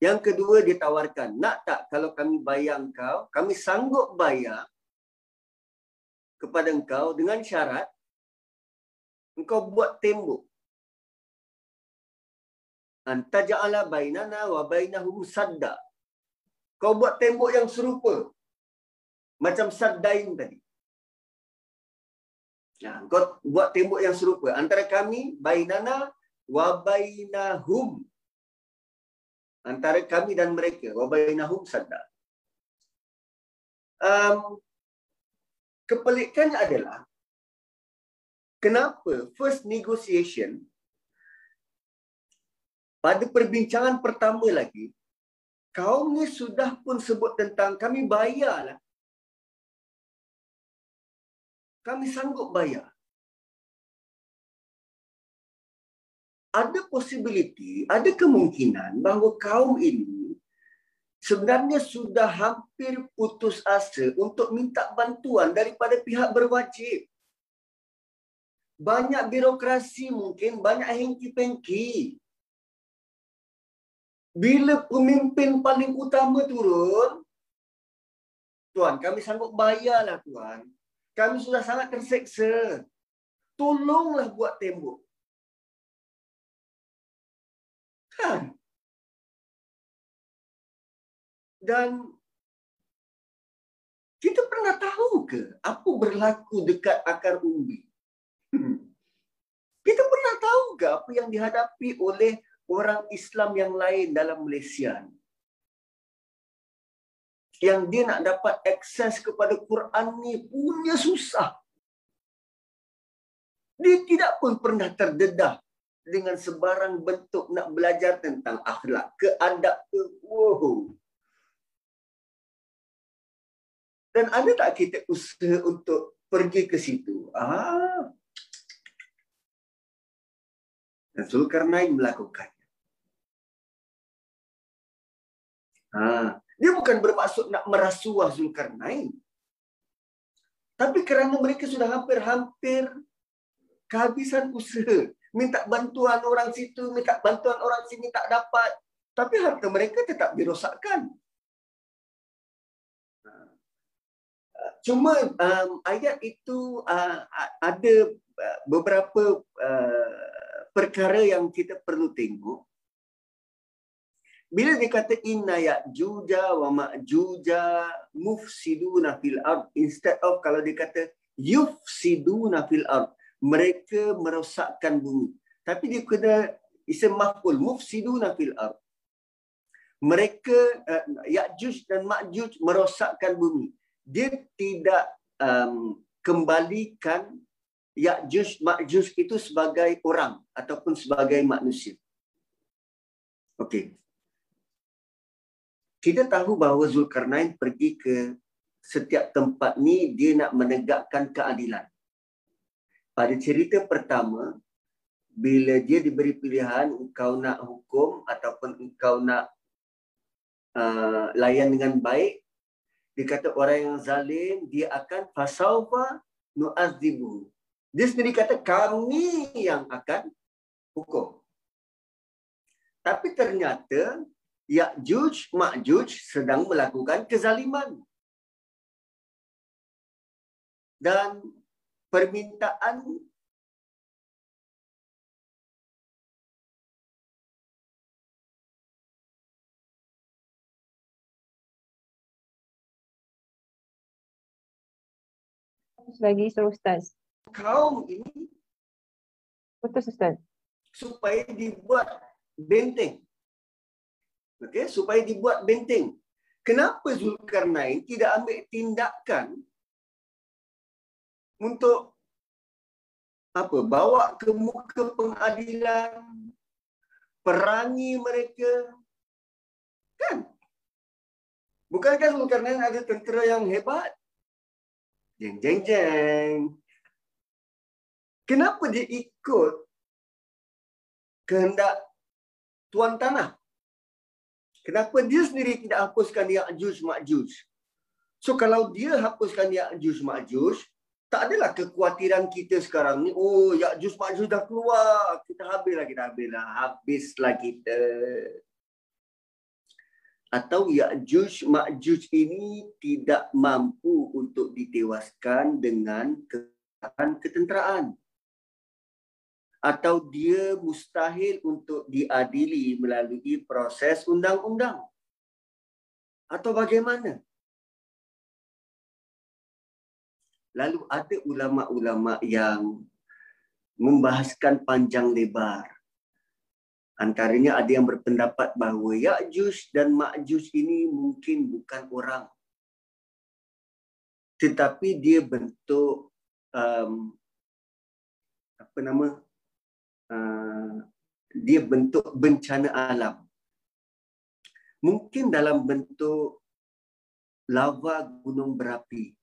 [SPEAKER 1] Yang kedua dia tawarkan, nak tak kalau kami bayar engkau, kami sanggup bayar kepada engkau dengan syarat engkau buat tembok. Anta ja'ala bainana wa bainahum sadda. Kau buat tembok yang serupa. Macam saddain tadi. Nah, kau buat tembok yang serupa. Antara kami, bainana wa bainahum antara kami dan mereka wabainahum sadda. Um, kepelikannya adalah kenapa first negotiation pada perbincangan pertama lagi kaum ni sudah pun sebut tentang kami bayarlah. Kami sanggup bayar ada possibility, ada kemungkinan bahawa kaum ini sebenarnya sudah hampir putus asa untuk minta bantuan daripada pihak berwajib. Banyak birokrasi mungkin, banyak hengki-pengki. Bila pemimpin paling utama turun, Tuan, kami sanggup bayarlah Tuan. Kami sudah sangat terseksa. Tolonglah buat tembok. Kan? Dan kita pernah tahu ke apa berlaku dekat akar umbi? Hmm. Kita pernah tahu ke apa yang dihadapi oleh orang Islam yang lain dalam Malaysia? Yang dia nak dapat akses kepada Quran ni punya susah. Dia tidak pun pernah terdedah dengan sebarang bentuk nak belajar tentang akhlak, keadab ke, wow. Dan ada tak kita usaha untuk pergi ke situ? Ah. Dan Zulkarnain melakukannya. Ha. Dia bukan bermaksud nak merasuah Zulkarnain. Tapi kerana mereka sudah hampir-hampir kehabisan usaha minta bantuan orang situ, minta bantuan orang sini tak dapat. Tapi harta mereka tetap dirosakkan. Cuma um, ayat itu uh, ada uh, beberapa uh, perkara yang kita perlu tengok. Bila dia kata inna ya juja wa ma'juja mufsiduna fil ard instead of kalau dia kata yufsiduna fil ard mereka merosakkan bumi. Tapi dia kena isim maf'ul mufsiduna fil ard. mereka uh, Ya'juj dan Ma'juj merosakkan bumi. Dia tidak um, kembalikan Ya'juj Ma'juj itu sebagai orang ataupun sebagai manusia. Okey. Kita tahu bahawa Zulkarnain pergi ke setiap tempat ni dia nak menegakkan keadilan. Pada cerita pertama, bila dia diberi pilihan engkau nak hukum ataupun engkau nak uh, layan dengan baik dia kata orang yang zalim dia akan fasaufa nu'adzibu. Dia sendiri kata kami yang akan hukum. Tapi ternyata Ya'juj Ma'juj sedang melakukan kezaliman. Dan permintaan
[SPEAKER 2] suruh Ustaz.
[SPEAKER 1] Kaum ini
[SPEAKER 2] Betul Ustaz.
[SPEAKER 1] supaya dibuat benteng. Okey, supaya dibuat benteng. Kenapa Zulkarnain tidak ambil tindakan untuk apa? Bawa ke muka pengadilan, perangi mereka. Kan? Bukankah Zulkarnain ada tentera yang hebat? Jeng jeng jeng. Kenapa dia ikut kehendak tuan tanah? Kenapa dia sendiri tidak hapuskan Ya'juj Ma'juj? So kalau dia hapuskan Ya'juj Ma'juj, tak adalah kekhawatiran kita sekarang ni, oh Ya'juj Ma'juj dah keluar, kita habislah, kita habislah, habislah kita atau Ya'juj Ma'juj ini tidak mampu untuk ditewaskan dengan kekuatan ketenteraan. Atau dia mustahil untuk diadili melalui proses undang-undang. Atau bagaimana? Lalu ada ulama-ulama yang membahaskan panjang lebar Antaranya ada yang berpendapat bahawa Ya'juj dan Ma'juj ini mungkin bukan orang. Tetapi dia bentuk um, apa nama uh, dia bentuk bencana alam. Mungkin dalam bentuk lava gunung berapi.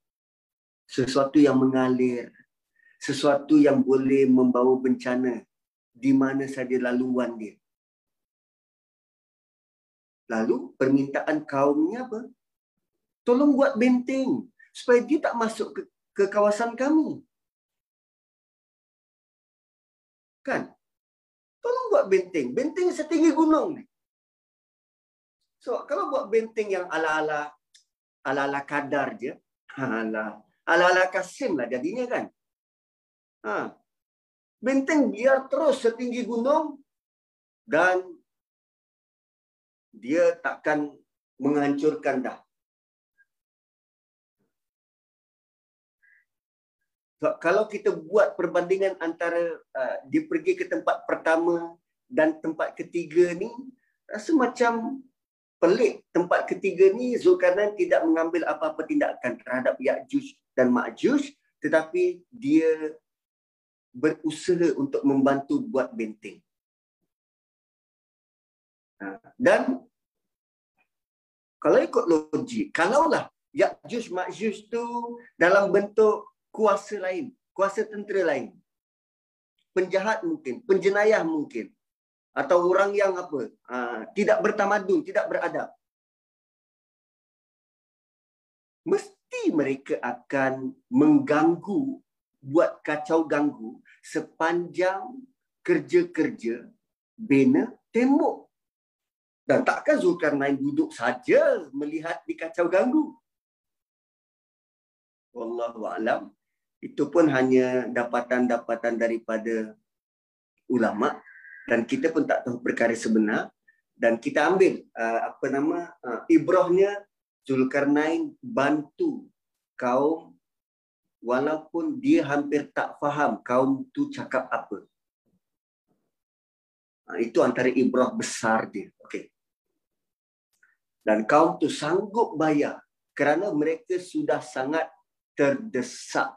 [SPEAKER 1] Sesuatu yang mengalir. Sesuatu yang boleh membawa bencana di mana saja laluan dia. Lalu permintaan kaumnya apa? Tolong buat benteng supaya dia tak masuk ke, ke kawasan kami. Kan? Tolong buat benteng. Benteng setinggi gunung ni. So, kalau buat benteng yang ala-ala ala-ala kadar je, ala ala-ala kasim lah jadinya kan. Ha. Benteng biar terus setinggi gunung dan dia takkan menghancurkan dah. So, kalau kita buat perbandingan antara uh, dia pergi ke tempat pertama dan tempat ketiga ni, rasa macam pelik. Tempat ketiga ni Zulkarnain tidak mengambil apa-apa tindakan terhadap Ya'juj dan Ma'juj tetapi dia berusaha untuk membantu buat benteng. Ha, dan kalau ikut logik, kalaulah Ya'juj Ma'juj tu dalam bentuk kuasa lain, kuasa tentera lain. Penjahat mungkin, penjenayah mungkin. Atau orang yang apa? Uh, tidak bertamadun, tidak beradab. Mesti mereka akan mengganggu, buat kacau ganggu sepanjang kerja-kerja bina tembok dan takkan Zulkarnain duduk saja melihat dikacau ganggu. Wallahu alam. Itu pun hanya dapatan-dapatan daripada ulama dan kita pun tak tahu perkara sebenar dan kita ambil uh, apa nama uh, ibrahnya Zulkarnain bantu kaum walaupun dia hampir tak faham kaum tu cakap apa. Uh, itu antara ibrah besar dia. Okey. Dan kaum tu sanggup bayar kerana mereka sudah sangat terdesak.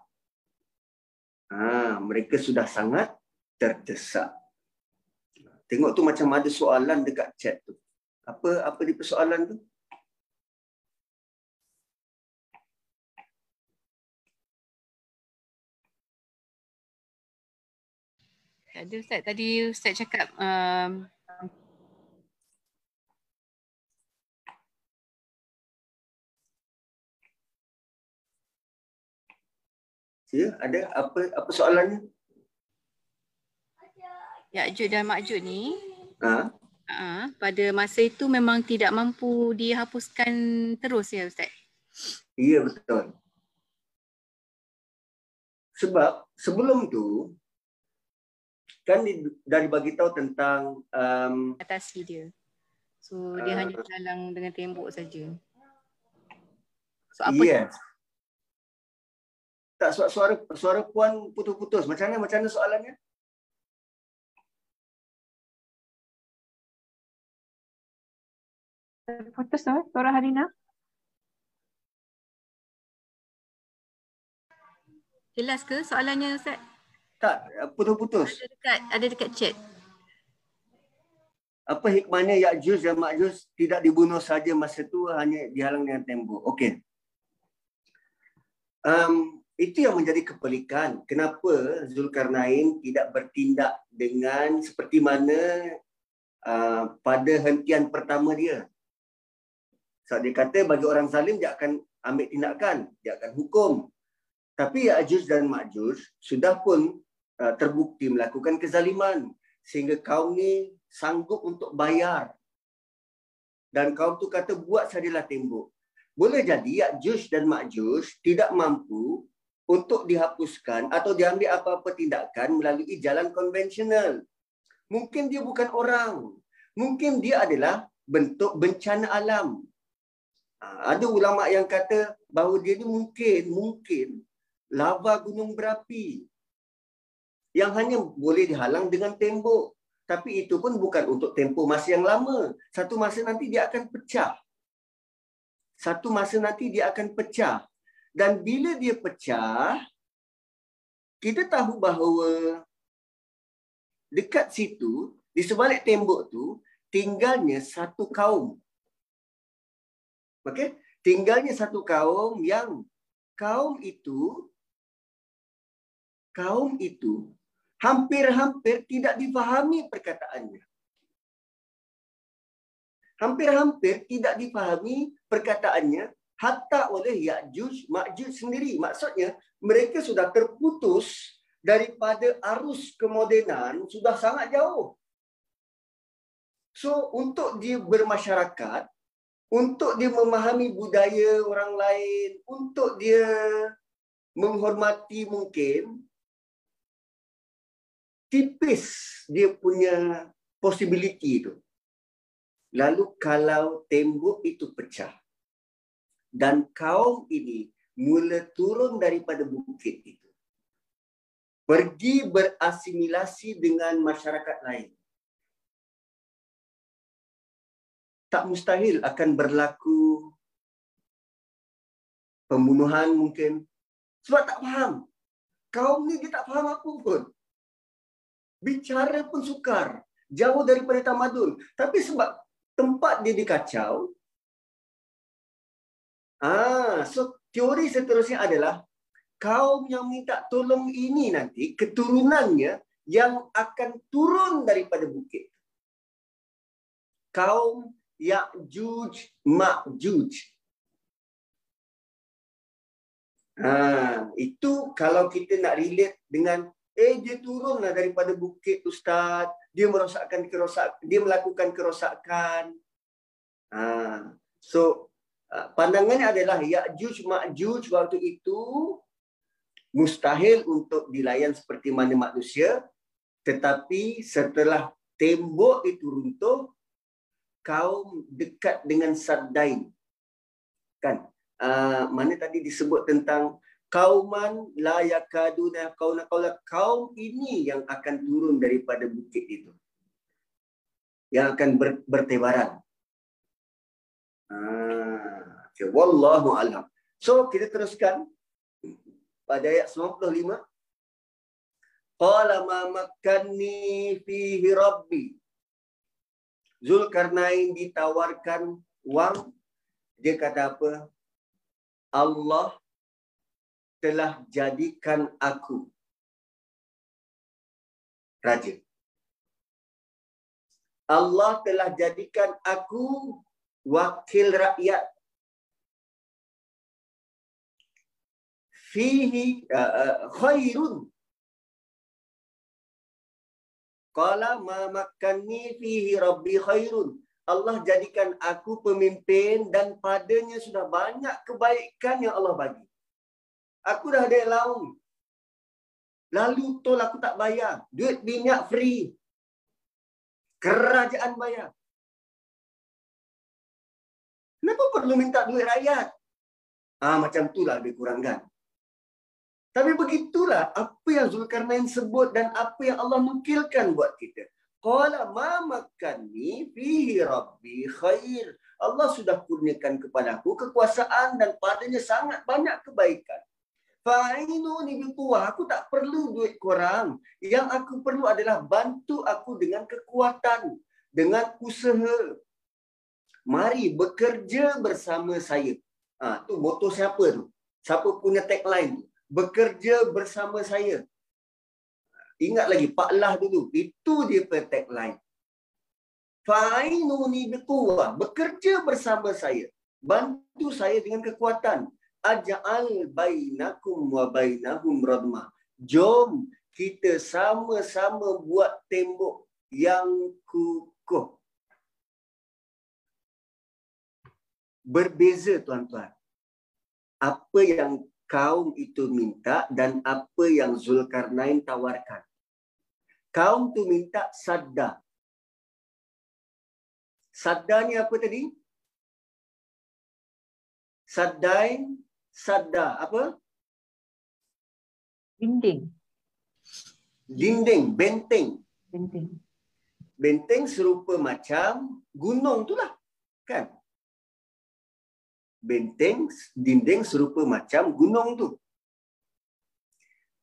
[SPEAKER 1] Ha, mereka sudah sangat terdesak. Tengok tu macam ada soalan dekat chat tu. Apa apa di persoalan tu?
[SPEAKER 3] Ada Ustaz tadi Ustaz cakap um,
[SPEAKER 1] Ya, ada apa apa soalannya?
[SPEAKER 3] Ya'juj dan Ma'juj ni
[SPEAKER 1] Ha?
[SPEAKER 3] uh, pada masa itu memang tidak mampu dihapuskan terus ya Ustaz?
[SPEAKER 1] Ya betul. Sebab sebelum tu kan di, dah dibagi tahu tentang um,
[SPEAKER 3] Atasi dia. So dia
[SPEAKER 1] Ah.
[SPEAKER 3] hanya dalang dengan tembok saja. So apa
[SPEAKER 1] yes. Tak suara suara suara puan putus-putus. Macam mana macam mana soalannya?
[SPEAKER 2] Putus tu, suara Harina.
[SPEAKER 3] jelas ke soalannya Ustaz?
[SPEAKER 1] Tak putus-putus.
[SPEAKER 3] Ada dekat ada dekat chat.
[SPEAKER 1] Apa hikmahnya Ya'juj dan Ma'juj tidak dibunuh saja masa tu hanya dihalang dengan tembok. Okey. Um, itu yang menjadi kepelikan. Kenapa Zulkarnain tidak bertindak dengan seperti mana uh, pada hentian pertama dia. Sebab dia kata bagi orang zalim dia akan ambil tindakan, dia akan hukum. Tapi Ya'juj dan Ma'juj sudah pun uh, terbukti melakukan kezaliman sehingga kaum ni sanggup untuk bayar. Dan kaum tu kata buat sajalah tembok. Boleh jadi Ya'juj dan Ma'juj tidak mampu untuk dihapuskan atau diambil apa-apa tindakan melalui jalan konvensional. Mungkin dia bukan orang. Mungkin dia adalah bentuk bencana alam. Ha, Ada ulama yang kata bahawa dia ni mungkin, mungkin lava gunung berapi yang hanya boleh dihalang dengan tembok. Tapi itu pun bukan untuk tempoh masa yang lama. Satu masa nanti dia akan pecah. Satu masa nanti dia akan pecah. Dan bila dia pecah, kita tahu bahawa dekat situ, di sebalik tembok tu, tinggalnya satu kaum. Okey? Tinggalnya satu kaum yang kaum itu kaum itu hampir-hampir tidak difahami perkataannya. Hampir-hampir tidak difahami perkataannya hatta oleh Ya'juj Ma'juj sendiri. Maksudnya mereka sudah terputus daripada arus kemodenan sudah sangat jauh. So untuk dia bermasyarakat, untuk dia memahami budaya orang lain, untuk dia menghormati mungkin tipis dia punya possibility itu. Lalu kalau tembok itu pecah dan kaum ini mula turun daripada bukit itu. Pergi berasimilasi dengan masyarakat lain. Tak mustahil akan berlaku pembunuhan mungkin. Sebab tak faham. Kaum ni dia tak faham apa pun. Bicara pun sukar. Jauh daripada tamadun. Tapi sebab tempat dia dikacau, ah, so teori seterusnya adalah kaum yang minta tolong ini nanti keturunannya yang akan turun daripada bukit. Kaum Ya'juj Ma'juj. Ah, itu kalau kita nak relate dengan eh dia turunlah daripada bukit ustaz, dia merosakkan kerosak dia melakukan kerosakan. Ah, so ah, pandangannya adalah Ya'juj Ma'juj waktu itu mustahil untuk dilayan seperti mana manusia. Tetapi setelah tembok itu runtuh kaum dekat dengan Saddain kan? Uh, mana tadi disebut tentang kauman la yakaduna kauna kaula kaum ini yang akan turun daripada bukit itu yang akan ber, bertebaran Ah, okay. Wallahu alam. So kita teruskan pada ayat 95. Qala ma makkanni fihi rabbi. Zulkarnain ditawarkan wang. Dia kata apa? Allah telah jadikan aku raja. Allah telah jadikan aku wakil rakyat. Fihi uh, uh, khairun. Qala ma makkanni fihi rabbi khairun. Allah jadikan aku pemimpin dan padanya sudah banyak kebaikan yang Allah bagi. Aku dah ada laung. Lalu tol aku tak bayar. Duit minyak free. Kerajaan bayar. Kenapa perlu minta duit rakyat? Ah macam itulah lebih kurang kan. Tapi begitulah apa yang Zulkarnain sebut dan apa yang Allah nukilkan buat kita. Qala ma makanni fihi rabbi khair. Allah sudah kurniakan kepadaku kekuasaan dan padanya sangat banyak kebaikan. Fa'inu ni bikuah. Aku tak perlu duit korang. Yang aku perlu adalah bantu aku dengan kekuatan. Dengan usaha. Mari bekerja bersama saya. Ha, tu moto siapa tu? Siapa punya tagline tu? Bekerja bersama saya. Ingat lagi Pak Lah dulu. Itu dia punya tagline. Fa'inu ni bikuah. Bekerja bersama saya. Bantu saya dengan kekuatan aj'al bainakum wa bainahum radma. Jom kita sama-sama buat tembok yang kukuh. Berbeza tuan-tuan. Apa yang kaum itu minta dan apa yang Zulkarnain tawarkan. Kaum tu minta sadda. Sadda ni apa tadi? Saddain sadda apa?
[SPEAKER 2] Dinding.
[SPEAKER 1] Dinding, benteng.
[SPEAKER 2] Dinding.
[SPEAKER 1] Benteng serupa macam gunung tu lah. Kan? Benteng, dinding serupa macam gunung tu.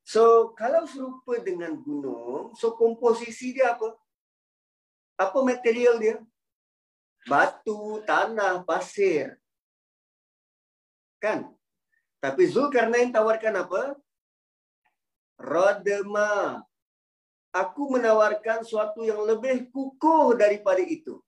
[SPEAKER 1] So, kalau serupa dengan gunung, so komposisi dia apa? Apa material dia? Batu, tanah, pasir. Kan? Tapi Zulkarnain tawarkan apa? Radma. Aku menawarkan sesuatu yang lebih kukuh daripada itu.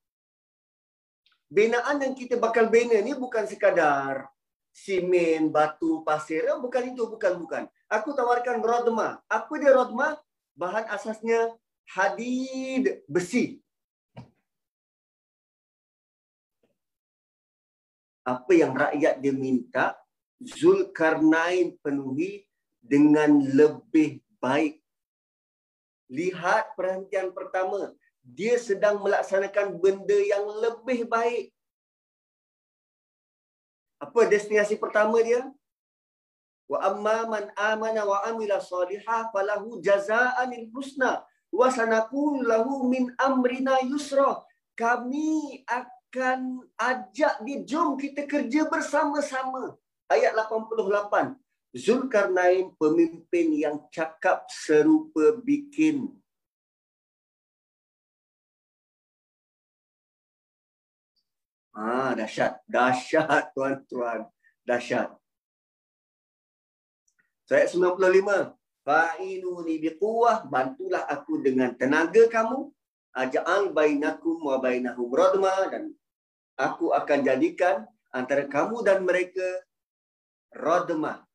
[SPEAKER 1] Binaan yang kita bakal bina ni bukan sekadar simen, batu, pasir. Oh, bukan itu, bukan, bukan. Aku tawarkan rodma. Apa dia rodma? Bahan asasnya hadid besi. Apa yang rakyat dia minta, Zulkarnain penuhi dengan lebih baik. Lihat perhentian pertama. Dia sedang melaksanakan benda yang lebih baik. Apa destinasi pertama dia? Wa amma man amana wa amila salihah falahu jazaa'anil husna wa sanakun lahu min amrina yusra. Kami akan ajak dia jom kita kerja bersama-sama ayat 88 Zulkarnain pemimpin yang cakap serupa bikin Ah, dahsyat. Dahsyat, tuan-tuan. Dahsyat. So, ayat 95. Fa'inu ni biquwah. Bantulah aku dengan tenaga kamu. Aja'al bainakum wa bainahum radma. Dan aku akan jadikan antara kamu dan mereka radma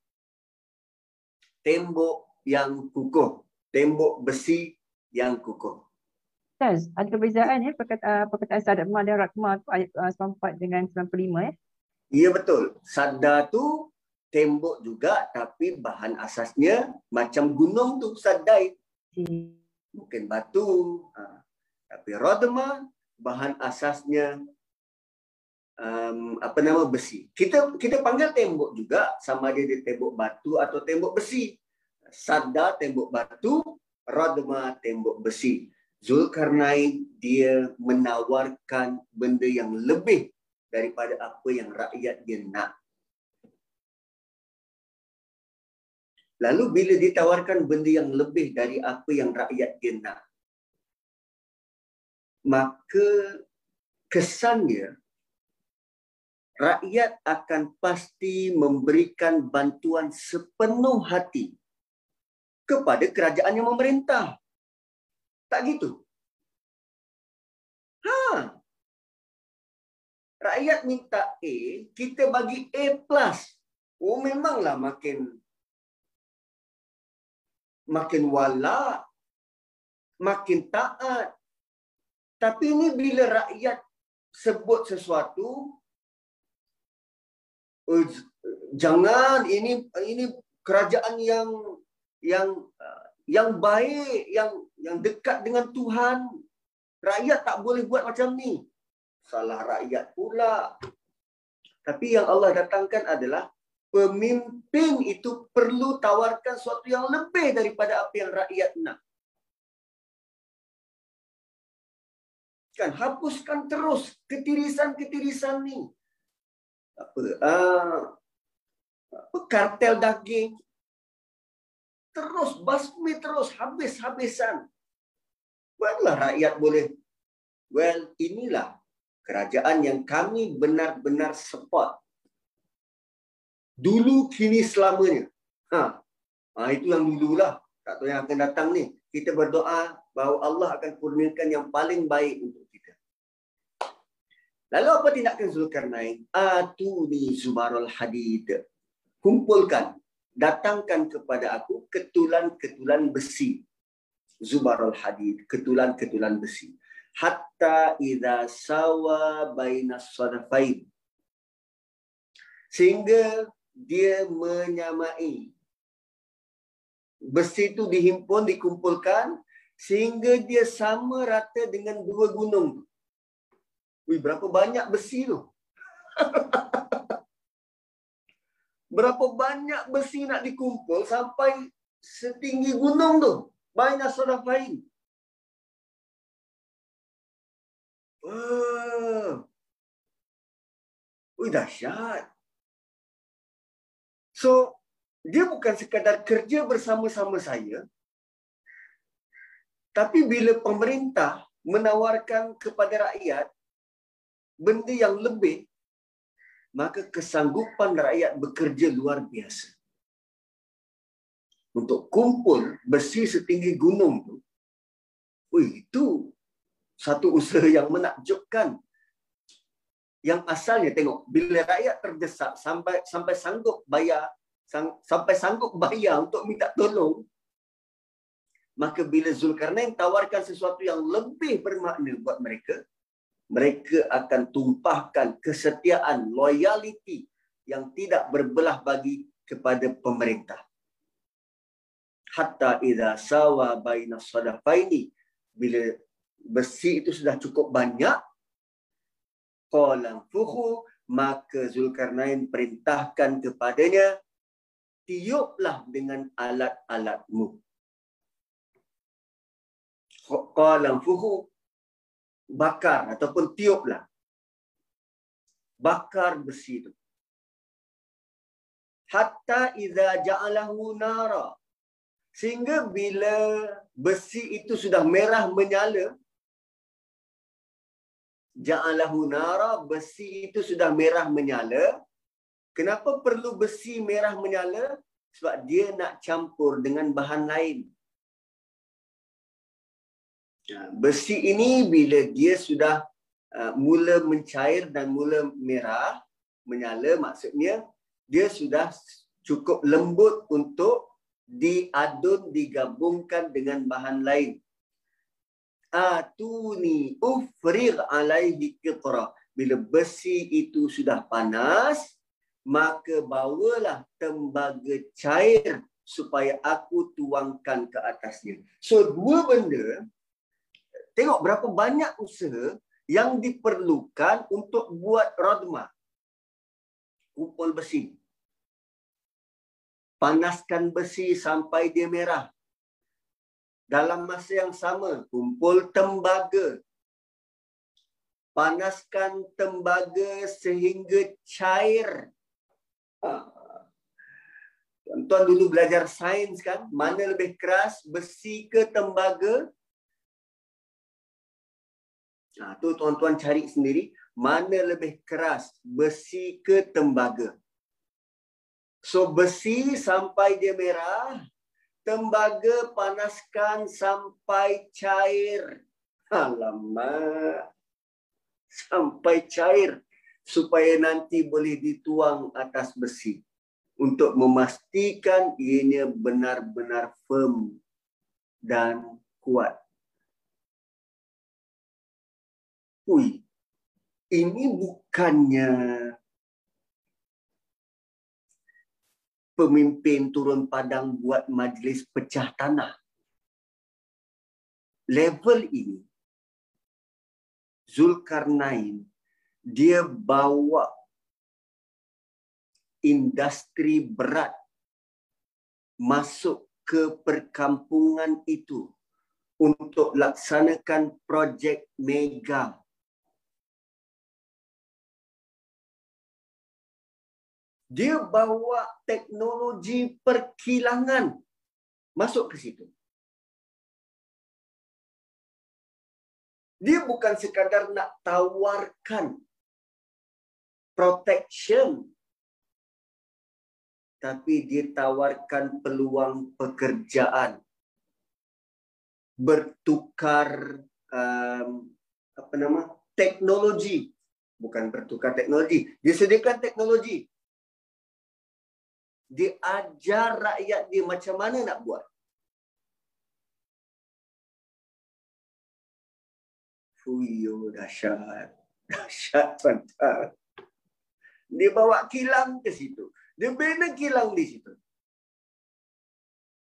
[SPEAKER 1] tembok yang kukuh tembok besi yang kukuh
[SPEAKER 2] Ustaz, ada perbezaan ya perkataan, perkataan sadma dan radma ayat 94 dengan 95 ya?
[SPEAKER 1] Ya betul. Sadda tu tembok juga tapi bahan asasnya macam gunung tu sadai. Mungkin batu. Ha. Tapi radma bahan asasnya um, apa nama besi. Kita kita panggil tembok juga sama ada di tembok batu atau tembok besi. Sada tembok batu, radma tembok besi. Zulkarnain dia menawarkan benda yang lebih daripada apa yang rakyat dia nak. Lalu bila ditawarkan benda yang lebih dari apa yang rakyat dia nak, maka kesannya rakyat akan pasti memberikan bantuan sepenuh hati kepada kerajaan yang memerintah. Tak gitu? Ha. Rakyat minta A, kita bagi A+. Oh memanglah makin makin wala, makin taat. Tapi ini bila rakyat sebut sesuatu, jangan ini ini kerajaan yang yang yang baik, yang yang dekat dengan Tuhan. Rakyat tak boleh buat macam ni. Salah rakyat pula. Tapi yang Allah datangkan adalah pemimpin itu perlu tawarkan sesuatu yang lebih daripada apa yang rakyat nak. Kan hapuskan terus ketirisan-ketirisan ni. Apa? Uh, apa kartel daging. Terus basmi terus habis-habisan. Buatlah rakyat boleh. Well, inilah kerajaan yang kami benar-benar support dulu kini selamanya. Ha. ha itu yang dululah. Tak tahu yang akan datang ni. Kita berdoa bahawa Allah akan kurniakan yang paling baik untuk. Lalu apa tindakan Zulkarnain? Atuni Zubarul Hadid. Kumpulkan, datangkan kepada aku ketulan-ketulan besi. Zubarul Hadid, ketulan-ketulan besi. Hatta idza sawa bainas sadafain. Sehingga dia menyamai. Besi itu dihimpun, dikumpulkan sehingga dia sama rata dengan dua gunung. Wih, berapa banyak besi tu? berapa banyak besi nak dikumpul sampai setinggi gunung tu? Banyak sarafain. Wah. Wih, dahsyat. So, dia bukan sekadar kerja bersama-sama saya. Tapi bila pemerintah menawarkan kepada rakyat benda yang lebih, maka kesanggupan rakyat bekerja luar biasa. Untuk kumpul besi setinggi gunung tu, oh, itu satu usaha yang menakjubkan yang asalnya tengok bila rakyat terdesak sampai sampai sanggup bayar sang, sampai sanggup bayar untuk minta tolong maka bila Zulkarnain tawarkan sesuatu yang lebih bermakna buat mereka mereka akan tumpahkan kesetiaan loyalty yang tidak berbelah bagi kepada pemerintah. Hatta idza sawa baina sadafaini bila besi itu sudah cukup banyak qalan fuhu maka Zulkarnain perintahkan kepadanya tiuplah dengan alat-alatmu. Qalan fuhu bakar ataupun tiuplah bakar besi itu hatta idza ja'alahu nara. Sehingga bila besi itu sudah merah menyala ja'alahu nara besi itu sudah merah menyala. Kenapa perlu besi merah menyala? Sebab dia nak campur dengan bahan lain besi ini bila dia sudah uh, mula mencair dan mula merah menyala maksudnya dia sudah cukup lembut untuk diadun digabungkan dengan bahan lain. Atuni ufrig alaihi qitra bila besi itu sudah panas maka bawalah tembaga cair supaya aku tuangkan ke atasnya. So dua benda tengok berapa banyak usaha yang diperlukan untuk buat radma kumpul besi panaskan besi sampai dia merah dalam masa yang sama kumpul tembaga panaskan tembaga sehingga cair. Ha. Tuan-tuan dulu belajar sains kan, mana lebih keras, besi ke tembaga? Ha, tu tuan-tuan cari sendiri, mana lebih keras, besi ke tembaga? So besi sampai dia merah, tembaga panaskan sampai cair. Alamak sampai cair supaya nanti boleh dituang atas besi untuk memastikan ianya benar-benar firm dan kuat. Ui, ini bukannya pemimpin turun padang buat majlis pecah tanah. Level ini Zulkarnain dia bawa industri berat masuk ke perkampungan itu untuk laksanakan projek mega. Dia bawa teknologi perkilangan masuk ke situ. Dia bukan sekadar nak tawarkan protection tapi dia tawarkan peluang pekerjaan. Bertukar um, apa nama teknologi. Bukan bertukar teknologi. Dia sediakan teknologi dia ajar rakyat dia macam mana nak buat Fuyo dahsyat. Dahsyat tuan-tuan. Dia bawa kilang ke situ. Dia bina kilang di situ.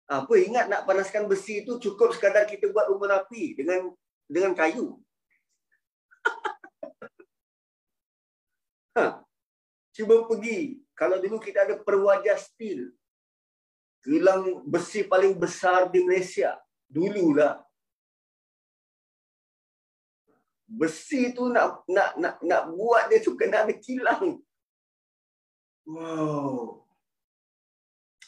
[SPEAKER 1] Apa ingat nak panaskan besi itu cukup sekadar kita buat rumah api dengan dengan kayu. ha. Cuba pergi. Kalau dulu kita ada perwajah steel. Kilang besi paling besar di Malaysia. Dululah besi tu nak nak nak nak buat dia tu kena ada kilang. Wow.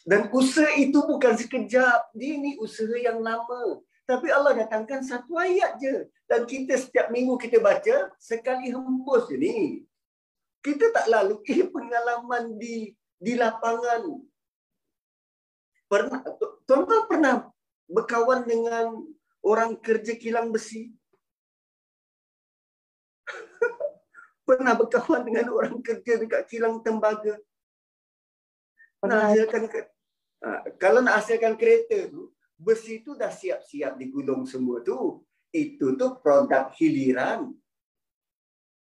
[SPEAKER 1] Dan usaha itu bukan sekejap. Dia ni usaha yang lama. Tapi Allah datangkan satu ayat je. Dan kita setiap minggu kita baca, sekali hembus je ni. Kita tak lalu eh, pengalaman di di lapangan. Pernah, tuan-tuan pernah berkawan dengan orang kerja kilang besi? pernah berkawan dengan orang kerja dekat kilang tembaga. Nak hasilkan ha, kalau nak hasilkan kereta tu, besi tu dah siap-siap digulung semua tu. Itu tu produk hiliran.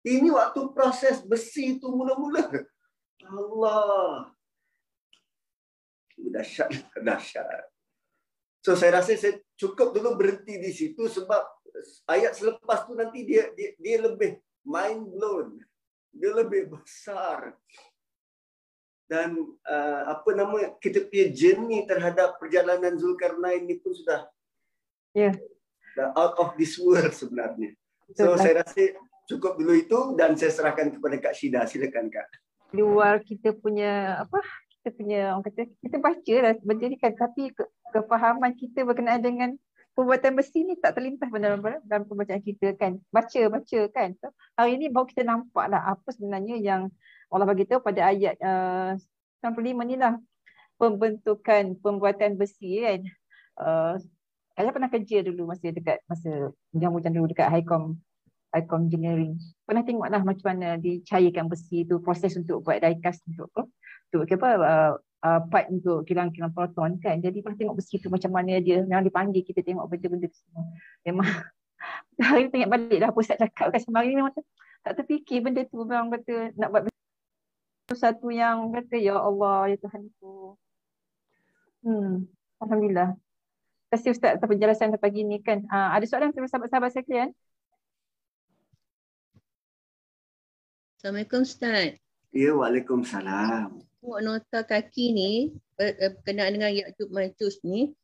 [SPEAKER 1] Ini waktu proses besi tu mula-mula. Allah. Dahsyat, dahsyat. So saya rasa saya cukup dulu berhenti di situ sebab ayat selepas tu nanti dia dia, dia lebih mind blown. Dia lebih besar. Dan uh, apa nama kita punya journey terhadap perjalanan Zulkarnain ni pun sudah
[SPEAKER 2] yeah.
[SPEAKER 1] dah out of this world sebenarnya. So Betul. saya rasa cukup dulu itu dan saya serahkan kepada Kak Shida. Silakan Kak.
[SPEAKER 2] Luar kita punya apa kita punya orang kata kita baca lah menjadikan. Tapi ke, kefahaman kita berkenaan dengan perbuatan besi ni tak terlintas dalam dalam pembacaan kita kan. Baca baca kan. So, hari ni baru kita nampak lah apa sebenarnya yang Allah bagi tahu pada ayat uh, 95 ni lah. Pembentukan pembuatan besi kan. Uh, saya pernah kerja dulu masa dekat masa hujan-hujan dulu dekat Highcom Highcom Engineering pernah tengok lah macam mana dicairkan besi tu proses untuk buat diecast untuk untuk apa uh, uh, part untuk kilang-kilang proton kan. Jadi pas tengok besi tu macam mana dia yang dipanggil kita tengok benda-benda semua. Memang hari ni tengok balik dah pusat cakap kan semalam ni memang tak terfikir benda tu memang kata nak buat satu yang kata ya Allah ya Tuhan tu. Hmm. Alhamdulillah. Terima kasih Ustaz atas penjelasan pagi ni kan. Uh, ada soalan dari sahabat-sahabat sekalian?
[SPEAKER 3] Assalamualaikum Ustaz.
[SPEAKER 1] Ya, Waalaikumsalam
[SPEAKER 3] tengok nota kaki ni eh, berkenaan dengan Ya'jud Ma'jud ni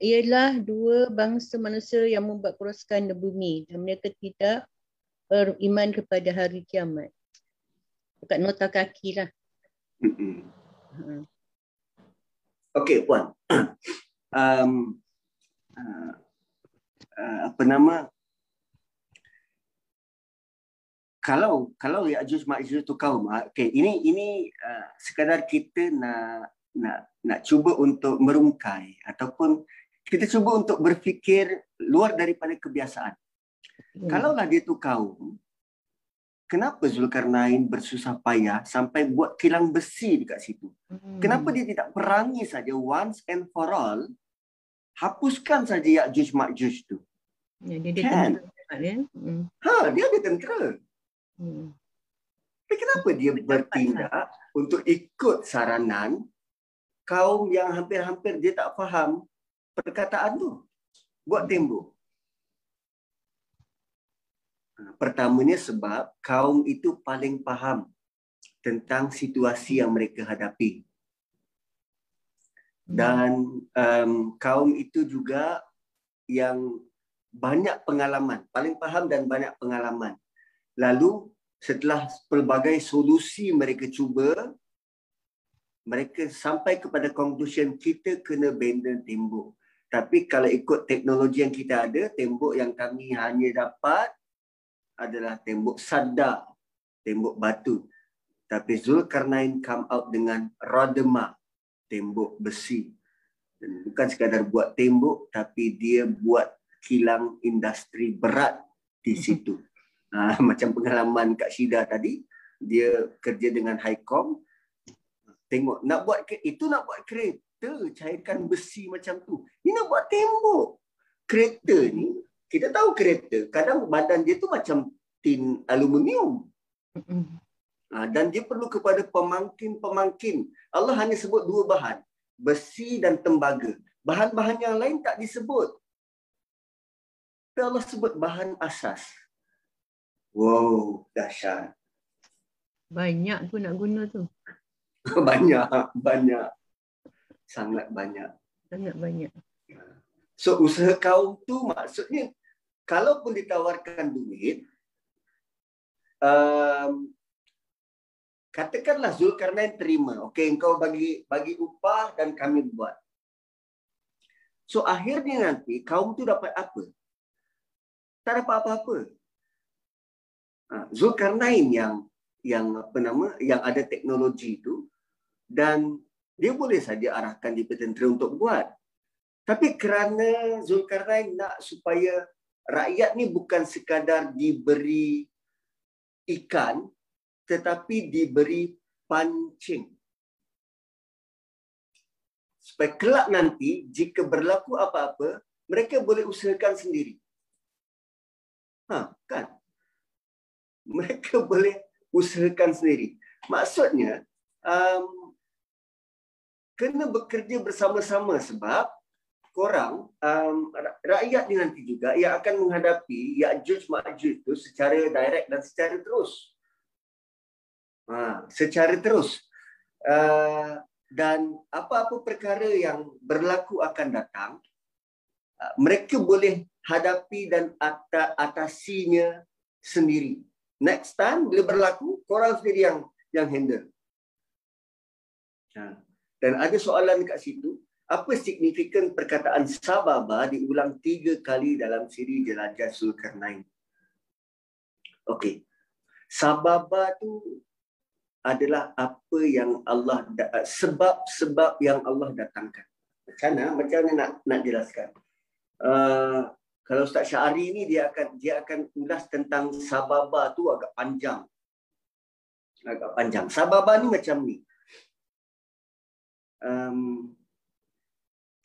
[SPEAKER 3] ialah dua bangsa manusia yang membuat kerosakan di bumi dan mereka tidak
[SPEAKER 4] beriman kepada hari kiamat. Dekat nota kaki lah.
[SPEAKER 1] Mm-mm.
[SPEAKER 4] Ha.
[SPEAKER 1] Okey, puan. um, uh, uh, apa nama? Kalau kalau Ya'juj Ma'juj tu kaum, ah, okey, ini ini uh, sekadar kita nak nak nak cuba untuk merungkai ataupun kita cuba untuk berfikir luar daripada kebiasaan.
[SPEAKER 4] Hmm.
[SPEAKER 1] Kalaulah dia tu kaum, kenapa Zulkarnain bersusah payah sampai buat kilang besi dekat situ?
[SPEAKER 4] Hmm.
[SPEAKER 1] Kenapa dia tidak perangi saja once and for all? Hapuskan saja Ya'juj Ma'juj tu.
[SPEAKER 4] Ya, dia dia
[SPEAKER 1] Kan?
[SPEAKER 4] tentera dia. Hmm.
[SPEAKER 1] Ha, dia ada tentera.
[SPEAKER 4] Hmm.
[SPEAKER 1] Tapi kenapa dia bertindak untuk ikut saranan kaum yang hampir-hampir dia tak faham perkataan tu? Buat tembok. Ha, Pertamanya sebab kaum itu paling faham tentang situasi yang mereka hadapi. dan um, kaum itu juga yang banyak pengalaman, paling faham dan banyak pengalaman. Lalu setelah pelbagai solusi mereka cuba, mereka sampai kepada conclusion kita kena benda tembok. Tapi kalau ikut teknologi yang kita ada, tembok yang kami hanya dapat adalah tembok sadar, tembok batu. Tapi Zulkarnain come out dengan Radema, tembok besi. Dan bukan sekadar buat tembok, tapi dia buat kilang industri berat di situ. Ha, macam pengalaman Kak Syida tadi, dia kerja dengan Highcom. Tengok, nak buat itu nak buat kereta, cairkan besi macam tu. Ini nak buat tembok. Kereta ni, kita tahu kereta, kadang badan dia tu macam tin aluminium. Ha, dan dia perlu kepada pemangkin-pemangkin. Allah hanya sebut dua bahan. Besi dan tembaga. Bahan-bahan yang lain tak disebut. Tapi Allah sebut bahan asas. Wow, dahsyat.
[SPEAKER 4] Banyak tu nak guna tu.
[SPEAKER 1] banyak, banyak. Sangat banyak.
[SPEAKER 4] Sangat banyak.
[SPEAKER 1] So usaha kaum tu maksudnya kalaupun ditawarkan duit um, katakanlah Zulkarnain terima okey engkau bagi bagi upah dan kami buat so akhirnya nanti kaum tu dapat apa tak dapat apa-apa Zulkarnain yang yang apa nama yang ada teknologi itu dan dia boleh saja arahkan di tentera untuk buat tapi kerana Zulkarnain nak supaya rakyat ni bukan sekadar diberi ikan tetapi diberi pancing. Supaya kelak nanti jika berlaku apa-apa, mereka boleh usahakan sendiri. Ha, kan? Mereka boleh usahakan sendiri. Maksudnya, um, kena bekerja bersama-sama sebab korang um, ra- rakyat ni nanti juga yang akan menghadapi Ya'juj Ma'juj itu secara direct dan secara terus. Ha, secara terus. Uh, dan apa-apa perkara yang berlaku akan datang, uh, mereka boleh hadapi dan ata- atasinya sendiri. Next time bila berlaku, korang sendiri yang yang handle. Ha. Dan ada soalan kat situ, apa signifikan perkataan Sababa diulang tiga kali dalam siri Jelajah Zulkarnain? Okey. Sababa tu adalah apa yang Allah sebab-sebab yang Allah datangkan. Macam mana? Macam mana nak nak jelaskan? Uh, kalau Ustaz Syari ni dia akan dia akan ulas tentang sababa tu agak panjang. Agak panjang. Sababa ni macam ni. Um,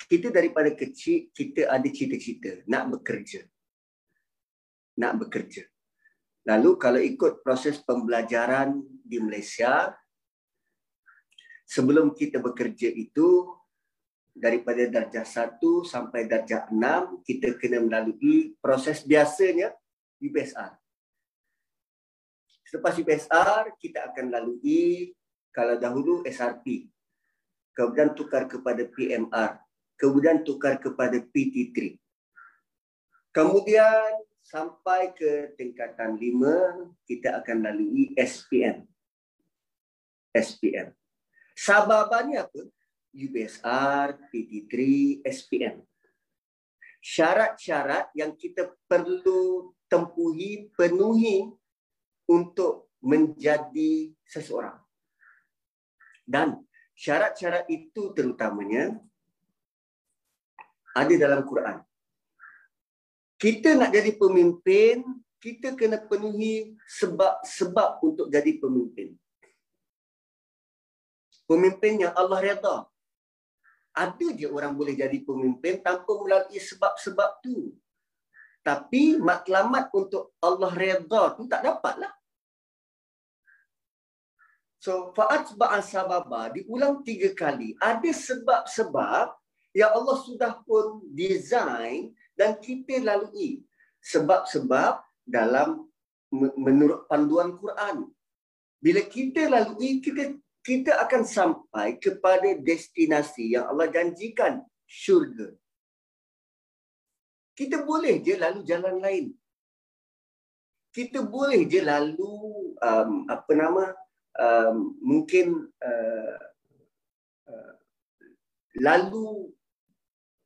[SPEAKER 1] kita daripada kecil kita ada cita-cita nak bekerja. Nak bekerja. Lalu kalau ikut proses pembelajaran di Malaysia sebelum kita bekerja itu daripada darjah 1 sampai darjah 6 kita kena melalui proses biasanya UPSR. Selepas UPSR kita akan lalui kalau dahulu SRP. Kemudian tukar kepada PMR kemudian tukar kepada PT3. Kemudian sampai ke tingkatan lima, kita akan lalui SPM. SPM. Sababannya apa? UBSR, PT3, SPM. Syarat-syarat yang kita perlu tempuhi, penuhi untuk menjadi seseorang. Dan syarat-syarat itu terutamanya ada dalam Quran. Kita nak jadi pemimpin, kita kena penuhi sebab-sebab untuk jadi pemimpin. Pemimpin yang Allah redha. Ada je orang boleh jadi pemimpin tanpa melalui sebab-sebab tu. Tapi matlamat untuk Allah redha tu tak dapatlah. So, fa'at ba'an sababa diulang tiga kali. Ada sebab-sebab yang Allah sudah pun design dan kita lalui. Sebab-sebab dalam menurut panduan Quran. Bila kita lalui, kita kita akan sampai kepada destinasi yang Allah janjikan, syurga. Kita boleh je lalu jalan lain. Kita boleh je lalu um, apa nama um, mungkin uh, uh, lalu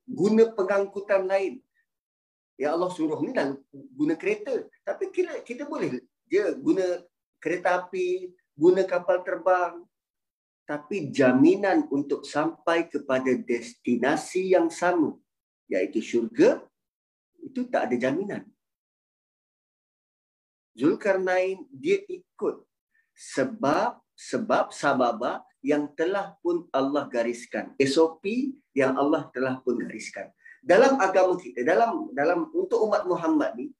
[SPEAKER 1] guna pengangkutan lain. Ya Allah suruh ni lalu guna kereta. Tapi kita, kita boleh dia guna kereta api, guna kapal terbang. Tapi jaminan untuk sampai kepada destinasi yang sama, iaitu syurga, itu tak ada jaminan. Zulkarnain dia ikut sebab sebab sababa yang telah pun Allah gariskan. SOP yang Allah telah pun gariskan. Dalam agama kita dalam dalam untuk umat Muhammad ni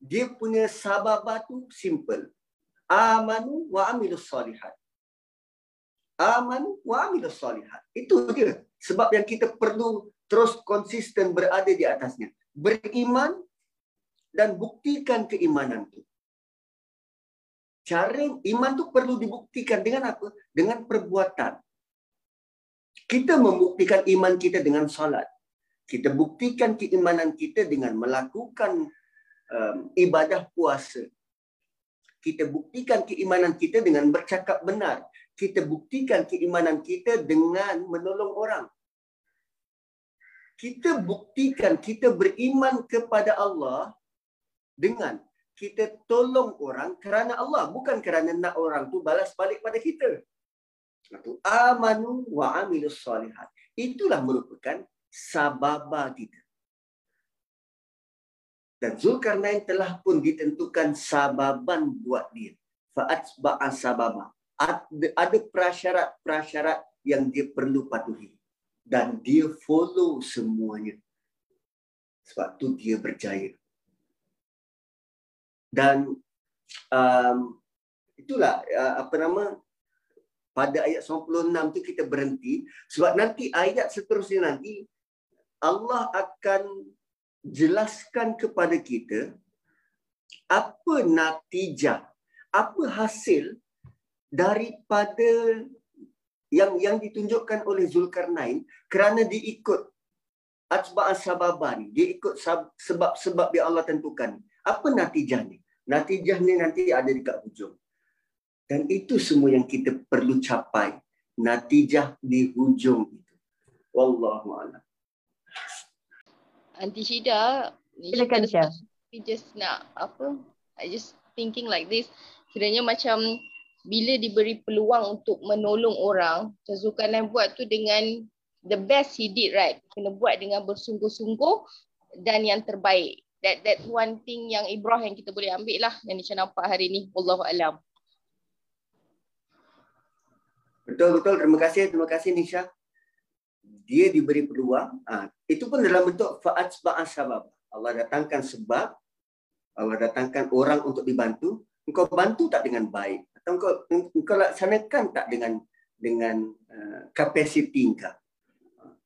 [SPEAKER 1] dia punya sababa tu simple. Amanu wa amilus solihat amanu wa amilus solihat itu dia sebab yang kita perlu terus konsisten berada di atasnya beriman dan buktikan keimanan itu cara iman tu perlu dibuktikan dengan apa? Dengan perbuatan. Kita membuktikan iman kita dengan solat. Kita buktikan keimanan kita dengan melakukan um, ibadah puasa. Kita buktikan keimanan kita dengan bercakap benar. Kita buktikan keimanan kita dengan menolong orang. Kita buktikan kita beriman kepada Allah dengan kita tolong orang kerana Allah bukan kerana nak orang tu balas balik pada kita. Itu amanu wa amilus solihat. Itulah merupakan sababa kita. Dan Zulkarnain telah pun ditentukan sababan buat dia. Fa'atba'a sababa. Ada prasyarat-prasyarat yang dia perlu patuhi. Dan dia follow semuanya. Sebab tu dia berjaya dan um, itulah uh, apa nama pada ayat 96 tu kita berhenti sebab nanti ayat seterusnya nanti Allah akan jelaskan kepada kita apa natijah apa hasil daripada yang yang ditunjukkan oleh Zulkarnain kerana diikut asbab sababan dia ikut sebab-sebab yang Allah tentukan apa natijahnya Natijahnya nanti ada di kat hujung. Dan itu semua yang kita perlu capai. Natijah di hujung itu. Wallahu a'lam.
[SPEAKER 5] Aunty Shida,
[SPEAKER 2] silakan Syah.
[SPEAKER 5] We just nak apa? I just thinking like this. Sebenarnya macam bila diberi peluang untuk menolong orang, Zulkarnain buat tu dengan the best he did right. Kena buat dengan bersungguh-sungguh dan yang terbaik that that one thing yang ibrah yang kita boleh ambil lah yang Nisha nampak hari ni. Wallahu alam.
[SPEAKER 1] Betul betul. Terima kasih terima kasih Nisha. Dia diberi peluang. Ha, itu pun dalam bentuk faat sebab sabab. Allah datangkan sebab. Allah datangkan orang untuk dibantu. Engkau bantu tak dengan baik? Atau engkau laksanakan tak dengan dengan uh, kapasiti engkau?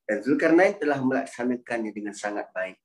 [SPEAKER 1] Dan Zulkarnain telah melaksanakannya dengan sangat baik.